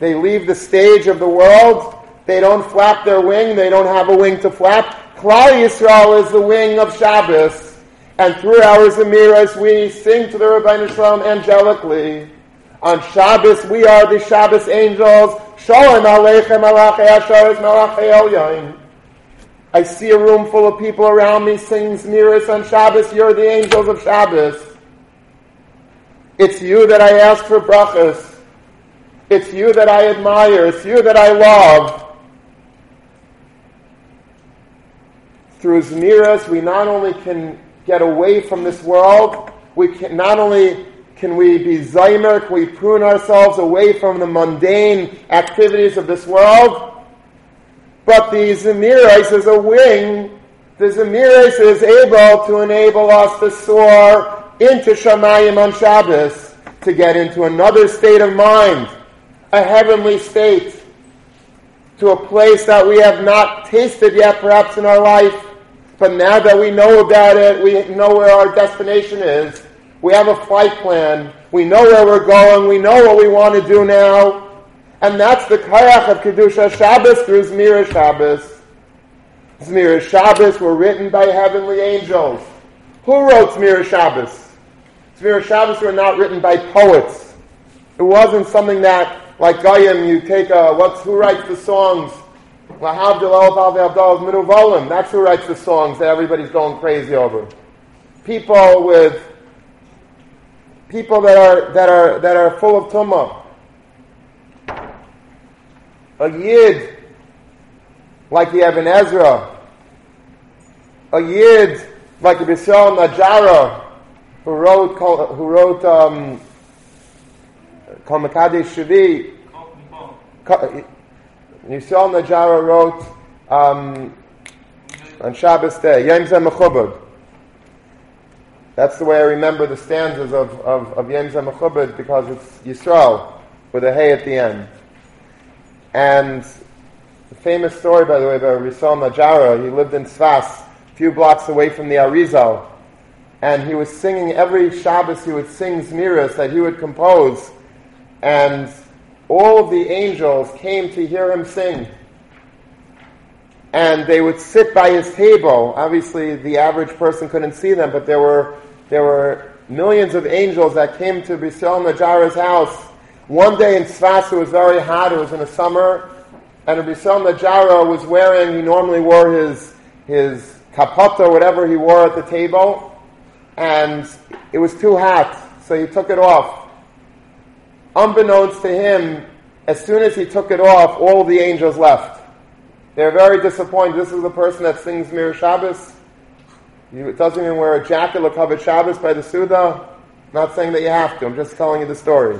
A: They leave the stage of the world. They don't flap their wing. They don't have a wing to flap. Klal Yisrael is the wing of Shabbos. And through our Zemiras, we sing to the Ribono Shel Olam angelically. On Shabbos, we are the Shabbos angels. Shalom Aleichem Malachei Asharis Malachei Elyon. I see a room full of people around me singing Zmiris on Shabbos. You're the angels of Shabbos. It's you that I ask for brachas. It's you that I admire. It's you that I love. Through Zmiras, we not only can get away from this world, we can not only can we be zaymer, can we prune ourselves away from the mundane activities of this world, but the Zmiras is a wing. The Zmiras is able to enable us to soar into Shamayim on Shabbos to get into another state of mind, a heavenly state, to a place that we have not tasted yet perhaps in our life, but now that we know about it, we know where our destination is. We have a flight plan. We know where we're going. We know what we want to do now. And that's the Kayach of Kedusha Shabbos through Zmira Shabbos. Zmira Shabbos were written by heavenly angels. Who wrote Zmira Shabbos? Zvir Shabbos were not written by poets. It wasn't something that, like Goyim, you take a, what's, who writes the songs? That's who writes the songs that everybody's going crazy over. People with, people that are, that are, that are full of tumah. A yid, like the Ibn Ezra. A yid, like the Bishaw Najara who wrote who wrote um, Kol Mekadesh Shavi. Yisrael Najara wrote um, on Shabbos day Yom Zeh That's the way I remember the stanzas of, of, of Yom Zeh because it's Yisrael with a hay at the end. And the famous story, by the way, about Yisrael Najara, he lived in Sfas, a few blocks away from the Arizal and he was singing every Shabbos. He would sing zmiras that he would compose, and all of the angels came to hear him sing. And they would sit by his table. Obviously, the average person couldn't see them, but there were there were millions of angels that came to Yisrael Najara's house. One day in Sfas, it was very hot. It was in the summer, and Yisrael Najara was wearing. He normally wore his his kapota, whatever he wore at the table and it was too hot, so he took it off. Unbeknownst to him, as soon as he took it off, all the angels left. They're very disappointed. This is the person that sings Mir Shabbos. It doesn't even wear a jacket, look covered Shabbos by the Suda. Not saying that you have to, I'm just telling you the story.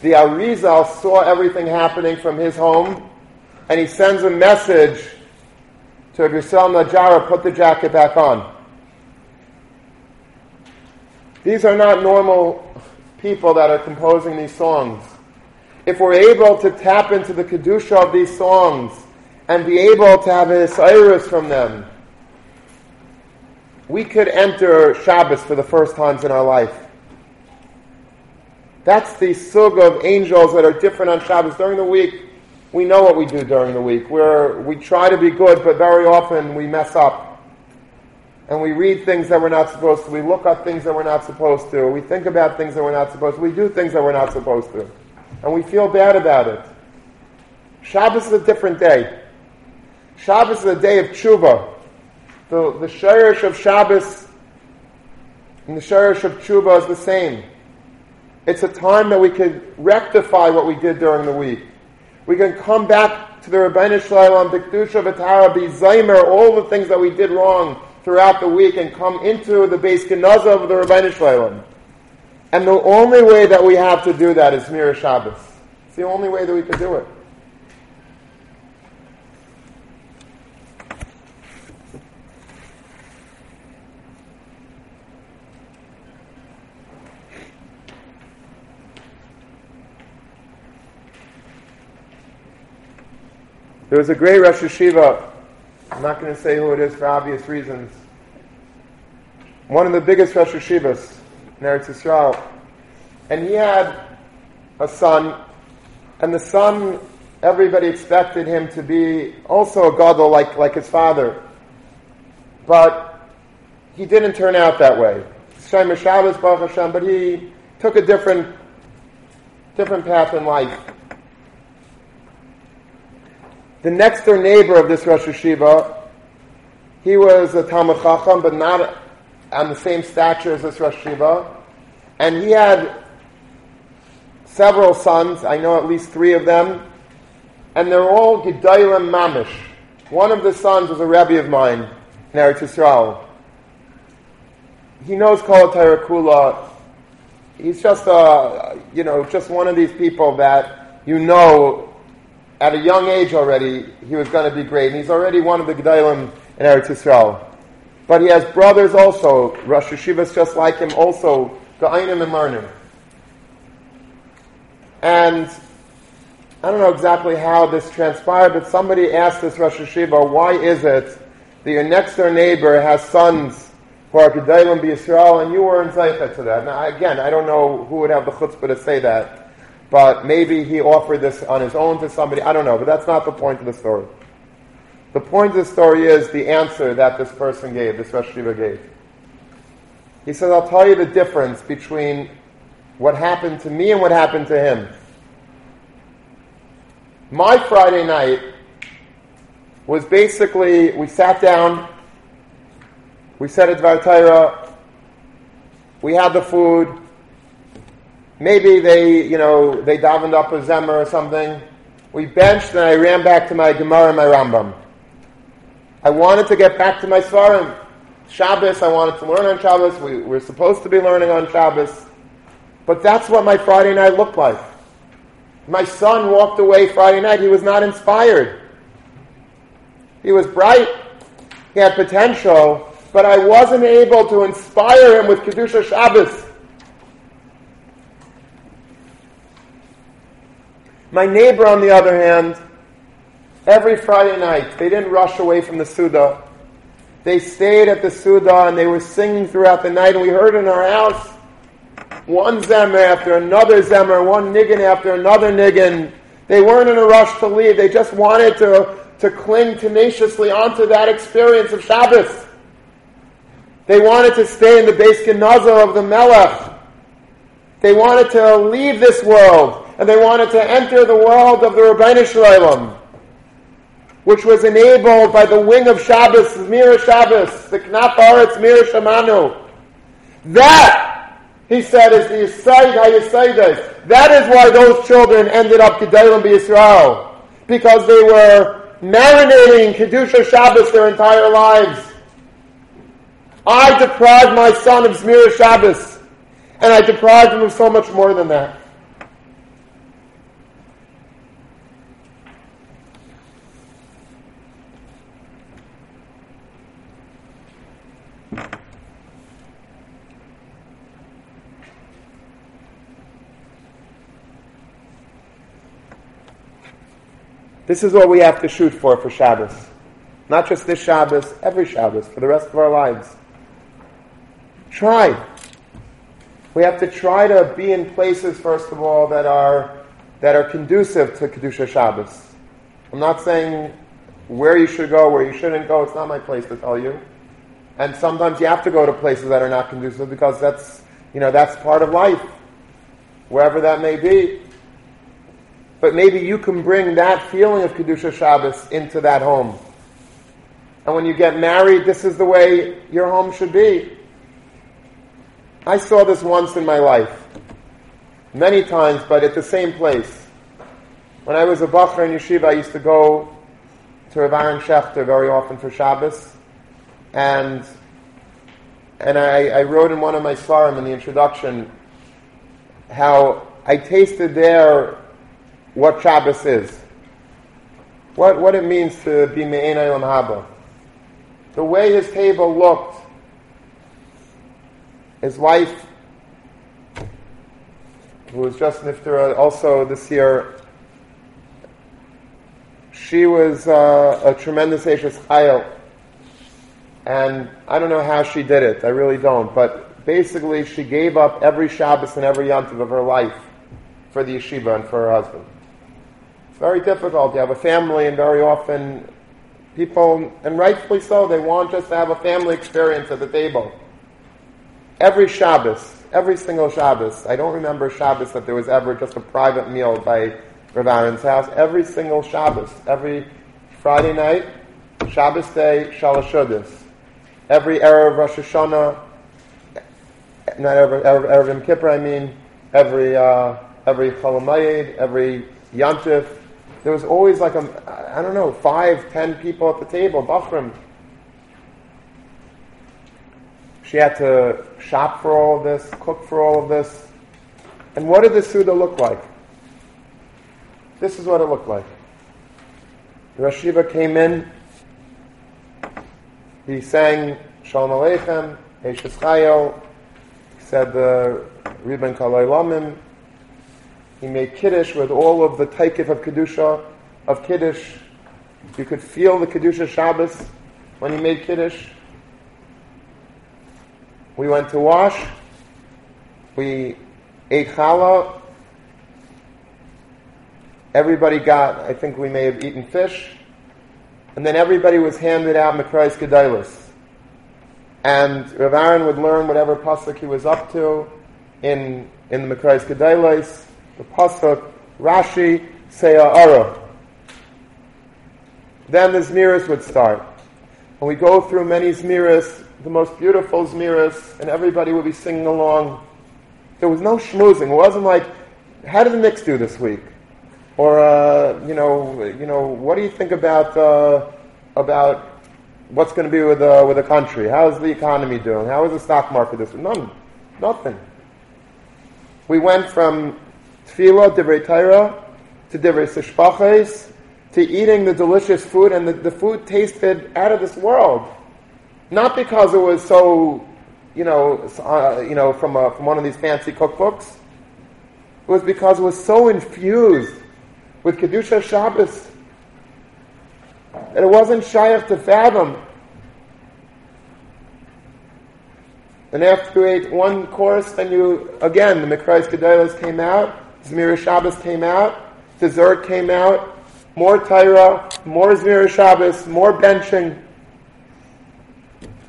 A: The Arizal saw everything happening from his home, and he sends a message to Grisel Najara, put the jacket back on. These are not normal people that are composing these songs. If we're able to tap into the Kedusha of these songs and be able to have a iris from them, we could enter Shabbos for the first times in our life. That's the sug of angels that are different on Shabbos. During the week, we know what we do during the week. We're, we try to be good, but very often we mess up. And we read things that we're not supposed to. We look up things that we're not supposed to. We think about things that we're not supposed to. We do things that we're not supposed to. And we feel bad about it. Shabbos is a different day. Shabbos is a day of tshuva. The, the shirish of Shabbos and the shirish of tshuva is the same. It's a time that we can rectify what we did during the week. We can come back to the Ribono Shel Olam, Bikdusha, V'tara, Zaymer, all the things that we did wrong throughout the week and come into the base Genaza of the Ribono Shel Olam. And the only way that we have to do that is Mir Shabbos. It's the only way that we can do it. There was a great Rosh Hashiva. I'm not going to say who it is for obvious reasons. One of the biggest Rosh Hashivas in Eretz Yisrael. And he had a son, and the son, everybody expected him to be also a gadol like, like his father. But he didn't turn out that way. Shabbos, Baruch Hashem, but he took a different, different path in life. The next door neighbor of this Rosh Hashiva, he was a Talmud Chacham, but not on the same stature as this Rosh Hashiva. And he had several sons, I know at least three of them, and they're all Gedalim Mamish. One of the sons was a Rebbe of mine in Eretz Yisrael. He knows Kol Kula. He's just a, you know, just one of these people that you know at a young age already, he was going to be great. And he's already one of the Gedalim in Eretz Yisrael. But he has brothers also, Rosh Hashivas just like him, also, Ga'ainim and learning. And I don't know exactly how this transpired, but somebody asked this Rosh Hashiva, why is it that your next door neighbor has sons who are Gedalim B'Yisrael and you weren't Zaycha to that? Now, again, I don't know who would have the chutzpah to say that but maybe he offered this on his own to somebody. I don't know, but that's not the point of the story. The point of the story is the answer that this person gave, this Rosh Hashiva gave. He says, I'll tell you the difference between what happened to me and what happened to him. My Friday night was basically, we sat down, we said at Dvar we had the food, Maybe they, you know, they davened up a Zemer or something. We benched and I ran back to my Gemara and my Rambam. I wanted to get back to my Svarim. Shabbos, I wanted to learn on Shabbos. We were supposed to be learning on Shabbos. But that's what my Friday night looked like. My son walked away Friday night. He was not inspired. He was bright. He had potential. But I wasn't able to inspire him with Kedusha Shabbos. My neighbor, on the other hand, every Friday night, they didn't rush away from the Suda. They stayed at the Suda and they were singing throughout the night, and we heard in our house one Zemer after another Zemer, one Niggin after another Niggin. They weren't in a rush to leave. They just wanted to, to cling tenaciously onto that experience of Shabbos. They wanted to stay in the Beis Genazah of the Melech. They wanted to leave this world and they wanted to enter the world of the Ribono Shel Olam, which was enabled by the wing of Shabbos, Mira Shabbos, the Knaf Aretz Mira Shamanu. That, he said, is the Yisayid HaYisaydes. That is why those children ended up Gedalim Israel Because they were marinating Kedusha Shabbos their entire lives. I deprived my son of Zmira Shabbos. And I deprived him of so much more than that. This is what we have to shoot for for Shabbos. Not just this Shabbos, every Shabbos, for the rest of our lives. Try. We have to try to be in places, first of all, that are, that are conducive to Kedusha Shabbos. I'm not saying where you should go, where you shouldn't go. It's not my place to tell you. And sometimes you have to go to places that are not conducive because that's, you know, that's part of life, wherever that may be. But maybe you can bring that feeling of Kedusha Shabbos into that home. And when you get married, this is the way your home should be. I saw this once in my life. Many times, but at the same place. When I was a Bachar in Yeshiva, I used to go to Rav Aaron Schechter very often for Shabbos. And, and I, I wrote in one of my svarim in the introduction how I tasted there what Shabbos is. What, what it means to be Me'en Olam Haba. The way his table looked, his wife, who was just Niftara also this year, she was uh, a tremendous Ashes Chayil. And I don't know how she did it, I really don't. But basically, she gave up every Shabbos and every Yantiv of her life for the yeshiva and for her husband very difficult. You have a family, and very often people, and rightfully so, they want just to have a family experience at the table. Every Shabbos, every single Shabbos, I don't remember Shabbos that there was ever just a private meal by Rav Aaron's house. Every single Shabbos, every Friday night, Shabbos day, Shalashuddis. Every Erev Rosh Hashanah, not every Erev Yom Kippur, I mean, every, uh, every Cholamayid, every Yantif, there was always like a, I don't know, five, ten people at the table, Bachram. She had to shop for all of this, cook for all of this. And what did the Suda look like? This is what it looked like. The came in, he sang Shalom Aleichem, Chayil, he said the Ribbon Kalai Lamim, he made Kiddush with all of the taikif of Kedusha, of Kiddush. You could feel the Kedusha Shabbos when he made Kiddush. We went to wash. We ate challah. Everybody got, I think we may have eaten fish. And then everybody was handed out Mekrais Gedailis. And Rav Aaron would learn whatever pasuk he was up to in, in the Mekrais Gedailis the pasuk Rashi say Ara. Then the Zmiris would start. And we go through many Zmiris, the most beautiful Zmiris, and everybody would be singing along. There was no schmoozing. It wasn't like, how did the Knicks do this week? Or, uh, you know, you know, what do you think about, uh, about what's going to be with, uh, with the country? How's the economy doing? How is the stock market this week? None. Nothing. We went from tefillah, divrei Torah, to divrei sishpaches, to eating the delicious food, and the, the food tasted out of this world. Not because it was so, you know, uh, you know, from, a, from one of these fancy cookbooks. It was because it was so infused with Kedusha Shabbos that it wasn't shaykh to fathom. And after you ate one course, then you, again, the Mikrais Gedalos came out, Zmira Shabbos came out, dessert came out, more Tyra, more Zmira Shabbos, more benching.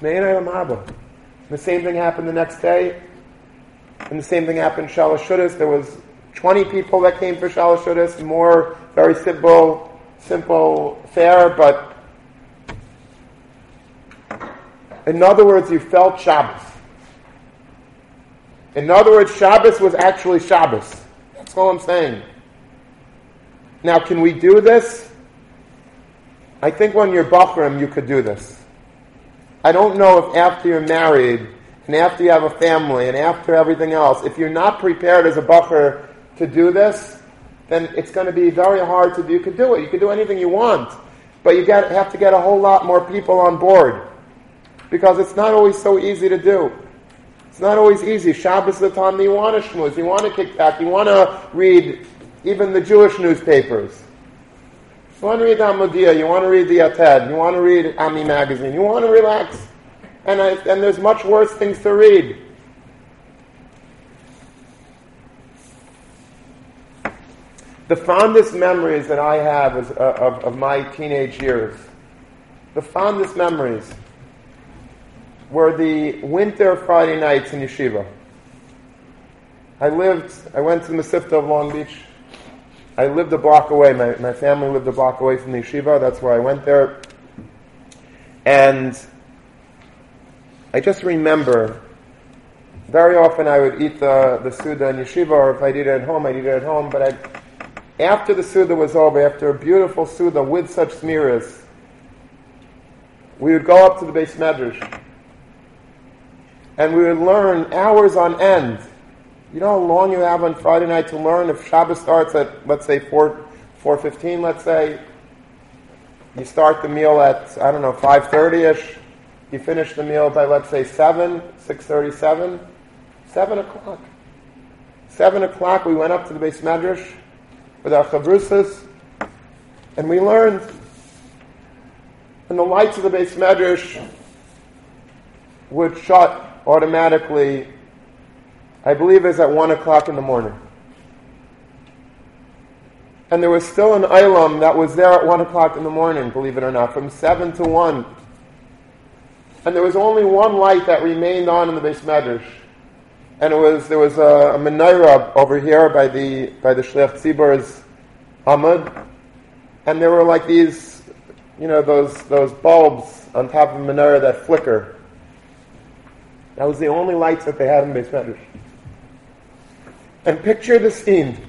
A: The same thing happened the next day, and the same thing happened Shalashudas. There was 20 people that came for Shalashudas, more very simple, simple fare, but in other words, you felt Shabbos. In other words, Shabbos was actually Shabbos. That's all I'm saying. Now, can we do this? I think when you're Bachram, you could do this. I don't know if after you're married, and after you have a family, and after everything else, if you're not prepared as a Bachar to do this, then it's going to be very hard to do. You could do it. You could do anything you want. But you have to get a whole lot more people on board. Because it's not always so easy to do. Not always easy. Shabbos is the time that you want to schmooze, you want to kick back, you want to read even the Jewish newspapers. You want to read Hamodia, you want to read the Yated, you want to read Ami magazine, you want to relax. And, I, and there's much worse things to read. The fondest memories that I have is, uh, of, of my teenage years, the fondest memories were the winter Friday nights in yeshiva. I lived, I went to the Mesivta of Long Beach. I lived a block away. My, my family lived a block away from the yeshiva. That's where I went there. And I just remember very often I would eat the, the Suda in yeshiva, or if I'd eat it at home, I'd eat it at home. But I'd, after the Suda was over, after a beautiful Suda with such smiras, we would go up to the Beis Medrash and we would learn hours on end. You know how long you have on Friday night to learn? If Shabbos starts at, let's say, 4, 4.15, let's say, you start the meal at, I don't know, 5.30ish, you finish the meal by, let's say, 7, 6.37, 7 o'clock. 7 o'clock, we went up to the Beis Medrash with our chavrusas, and we learned. And the lights of the Beis Medrash would shut automatically, I believe is at 1 o'clock in the morning. And there was still an ilam that was there at 1 o'clock in the morning, believe it or not, from 7 to 1. And there was only one light that remained on in the Beis Medrash. And it was, there was a, a menorah over here by the, by the Shliach Tzibor's Amud. And there were like these, you know, those, those bulbs on top of the menorah that flicker. That was the only lights that they had in Beis Medrash. And picture the scene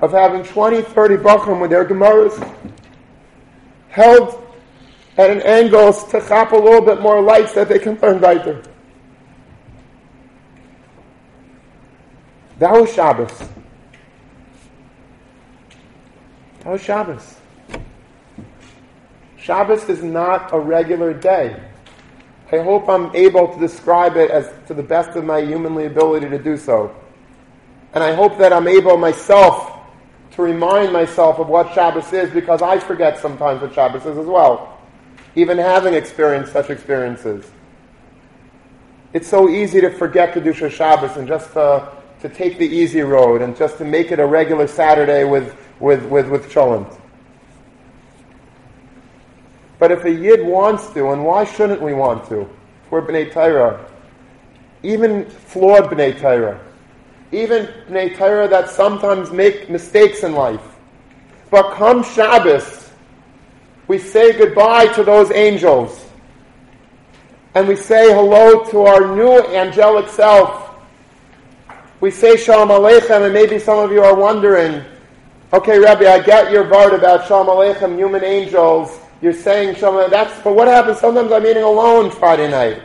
A: of having 20, 30 Bachurim with their Gemaras held at an angle to chop a little bit more lights that they can learn weiter. That was Shabbos. That was Shabbos. Shabbos is not a regular day. I hope I'm able to describe it as to the best of my humanly ability to do so. And I hope that I'm able myself to remind myself of what Shabbos is because I forget sometimes what Shabbos is as well, even having experienced such experiences. It's so easy to forget Kedusha Shabbos and just to, to take the easy road and just to make it a regular Saturday with, with, with, with Cholent. But if a Yid wants to, and why shouldn't we want to? We're B'nai Torah. Even flawed B'nai Torah. Even B'nai Torah that sometimes make mistakes in life. But come Shabbos, we say goodbye to those angels. And we say hello to our new angelic self. We say Shalom Aleichem, and maybe some of you are wondering, okay, Rabbi, I get your part about Shalom Aleichem, human angels, you're saying Shalom. That's but what happens? Sometimes I'm eating alone Friday night.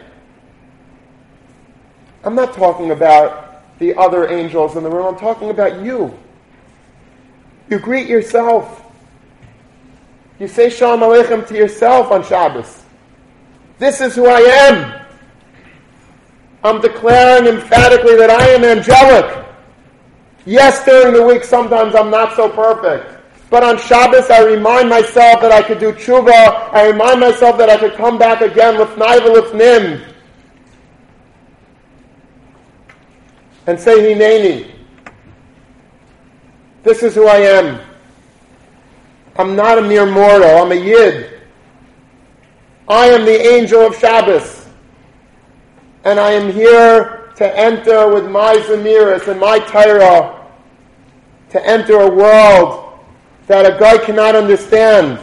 A: I'm not talking about the other angels in the room. I'm talking about you. You greet yourself. You say Shalom Aleichem to yourself on Shabbos. This is who I am. I'm declaring emphatically that I am angelic. Yes, during the week sometimes I'm not so perfect. But on Shabbos, I remind myself that I could do tshuva. I remind myself that I could come back again with with nim and say hineni. This is who I am. I'm not a mere mortal. I'm a yid. I am the angel of Shabbos, and I am here to enter with my zemiris and my Torah to enter a world that a guy cannot understand.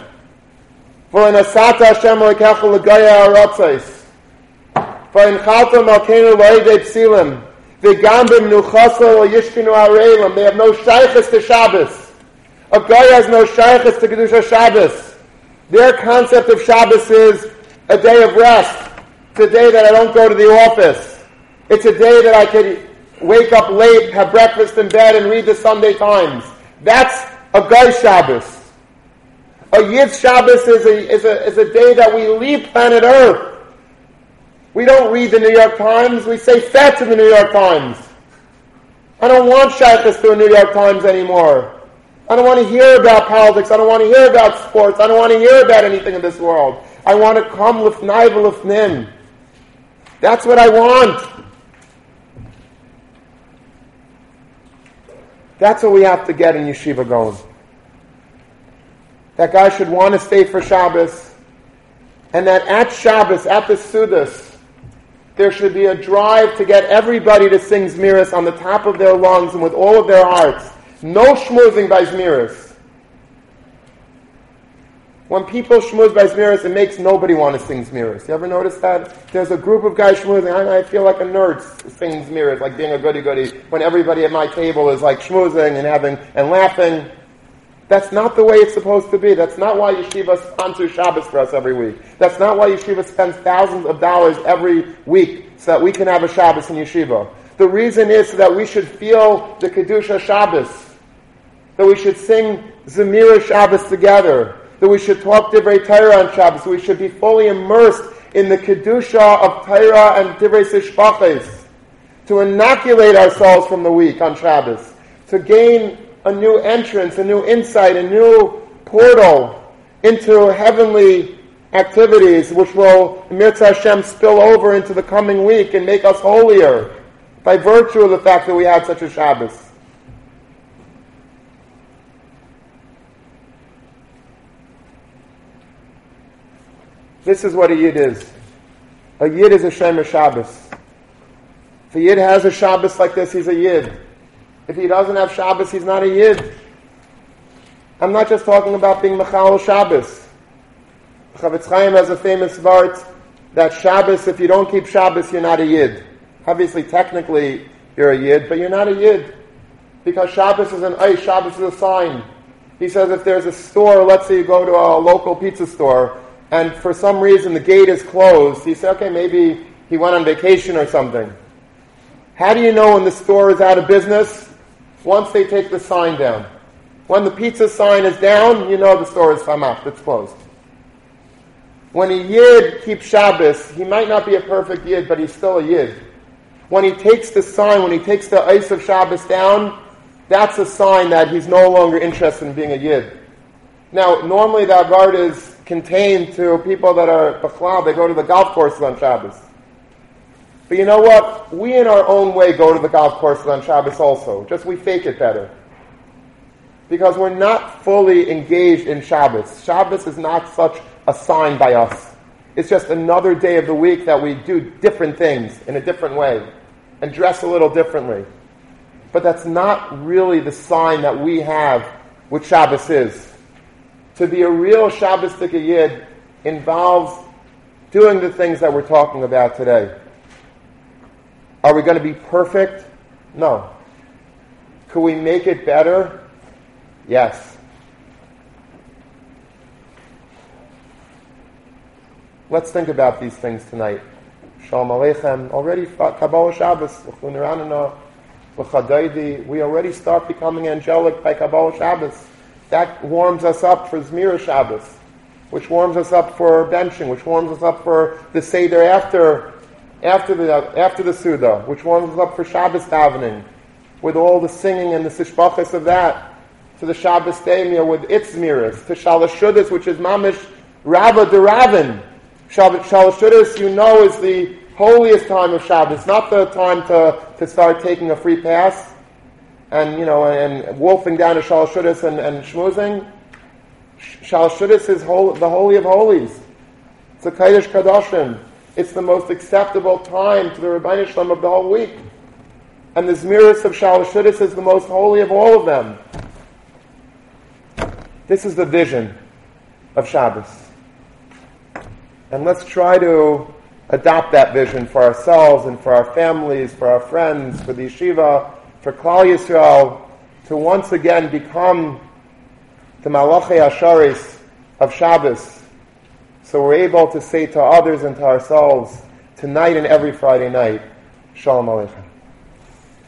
A: For in asata Hashem lekachel legaya aratzais. For in chalta malkeinu loide psilim. V'gam b'mnuchasa yishkinu areilim. They have no shaykhs to Shabbos. A guy has no shaykhs to Kedusha Shabbos. Their concept of Shabbos is a day of rest. It's a day that I don't go to the office. It's a day that I could wake up late, have breakfast in bed, and read the Sunday Times. That's a guy Shabbos. A Yid Shabbos is a, is, a, is a day that we leave planet Earth. We don't read the New York Times, we say fetch in the New York Times. I don't want Shaykhs to the New York Times anymore. I don't want to hear about politics. I don't want to hear about sports. I don't want to hear about anything in this world. I want to come with naiva lifnim. That's what I want. That's what we have to get in yeshiva going. That guy should want to stay for Shabbos, and that at Shabbos, at the Sudas, there should be a drive to get everybody to sing Zmiris on the top of their lungs and with all of their hearts. No schmoozing by Zmiris. When people schmooze by Zmiris, it makes nobody want to sing Zmiris. You ever notice that? There's a group of guys schmoozing. I, I feel like a nerd singing Zmiris, like being a goody-goody, when everybody at my table is like schmoozing and having, and laughing. That's not the way it's supposed to be. That's not why yeshiva sponsors Shabbos for us every week. That's not why yeshiva spends thousands of dollars every week so that we can have a Shabbos in yeshiva. The reason is so that we should feel the Kedusha Shabbos. That we should sing Zemira Shabbos together. That we should talk Divrei Torah on Shabbos. We should be fully immersed in the Kedusha of Torah and Divrei Sishpaches. To inoculate ourselves from the week on Shabbos. To gain a new entrance, a new insight, a new portal into heavenly activities which will, Mirza Hashem, spill over into the coming week and make us holier by virtue of the fact that we had such a Shabbos. This is what a Yid is. A Yid is a Shomer Shabbos. If a Yid has a Shabbos like this, he's a Yid. If he doesn't have Shabbos, he's not a Yid. I'm not just talking about being Mechal Shabbos. Chafetz Chaim has a famous vart that Shabbos, if you don't keep Shabbos, you're not a Yid. Obviously, technically, you're a Yid, but you're not a Yid. Because Shabbos is an ice, Shabbos is a sign. He says if there's a store, let's say you go to a local pizza store, and for some reason the gate is closed, he said, okay, maybe he went on vacation or something. How do you know when the store is out of business? once they take the sign down. When the pizza sign is down, you know the store is famach, it's closed. When a yid keeps Shabbos, he might not be a perfect yid, but he's still a yid. When he takes the sign, when he takes the ice of Shabbos down, that's a sign that he's no longer interested in being a yid. Now, normally that guard is contained to people that are bachlal, they go to the golf courses on Shabbos. But you know what? We in our own way go to the golf courses on Shabbos also. Just we fake it better. Because we're not fully engaged in Shabbos. Shabbos is not such a sign by us. It's just another day of the week that we do different things in a different way and dress a little differently. But that's not really the sign that we have what Shabbos is. To be a real Shabbos Yid involves doing the things that we're talking about today. Are we going to be perfect? No. Could we make it better? Yes. Let's think about these things tonight. Shalom Aleichem. Already Kabbalah Shabbos. We already start becoming angelic by Kabbalah Shabbos. That warms us up for Zmira Shabbos, which warms us up for benching, which warms us up for the Seder after after the after the Suda, which warms us up for Shabbos davening, with all the singing and the sishbachas of that, to the Shabbos Damia with its mirrors, to Shalashudas, which is Mamish Rabba de Ravin. Shalashudas, you know, is the holiest time of Shabbos, not the time to, to start taking a free pass and, you know, and wolfing down to Shalashudas and, and schmoozing. Shalashudas is whole, the Holy of Holies. It's a Kaddish Kadoshim. It's the most acceptable time to the Rabbi Shalom of the whole week. And the Zmiris of Shalashuddis is the most holy of all of them. This is the vision of Shabbos. And let's try to adopt that vision for ourselves and for our families, for our friends, for the yeshiva, for Klal Yisrael, to once again become the Malachei Hashareis of Shabbos. So we're able to say to others and to ourselves tonight and every Friday night, Shalom Aleichem.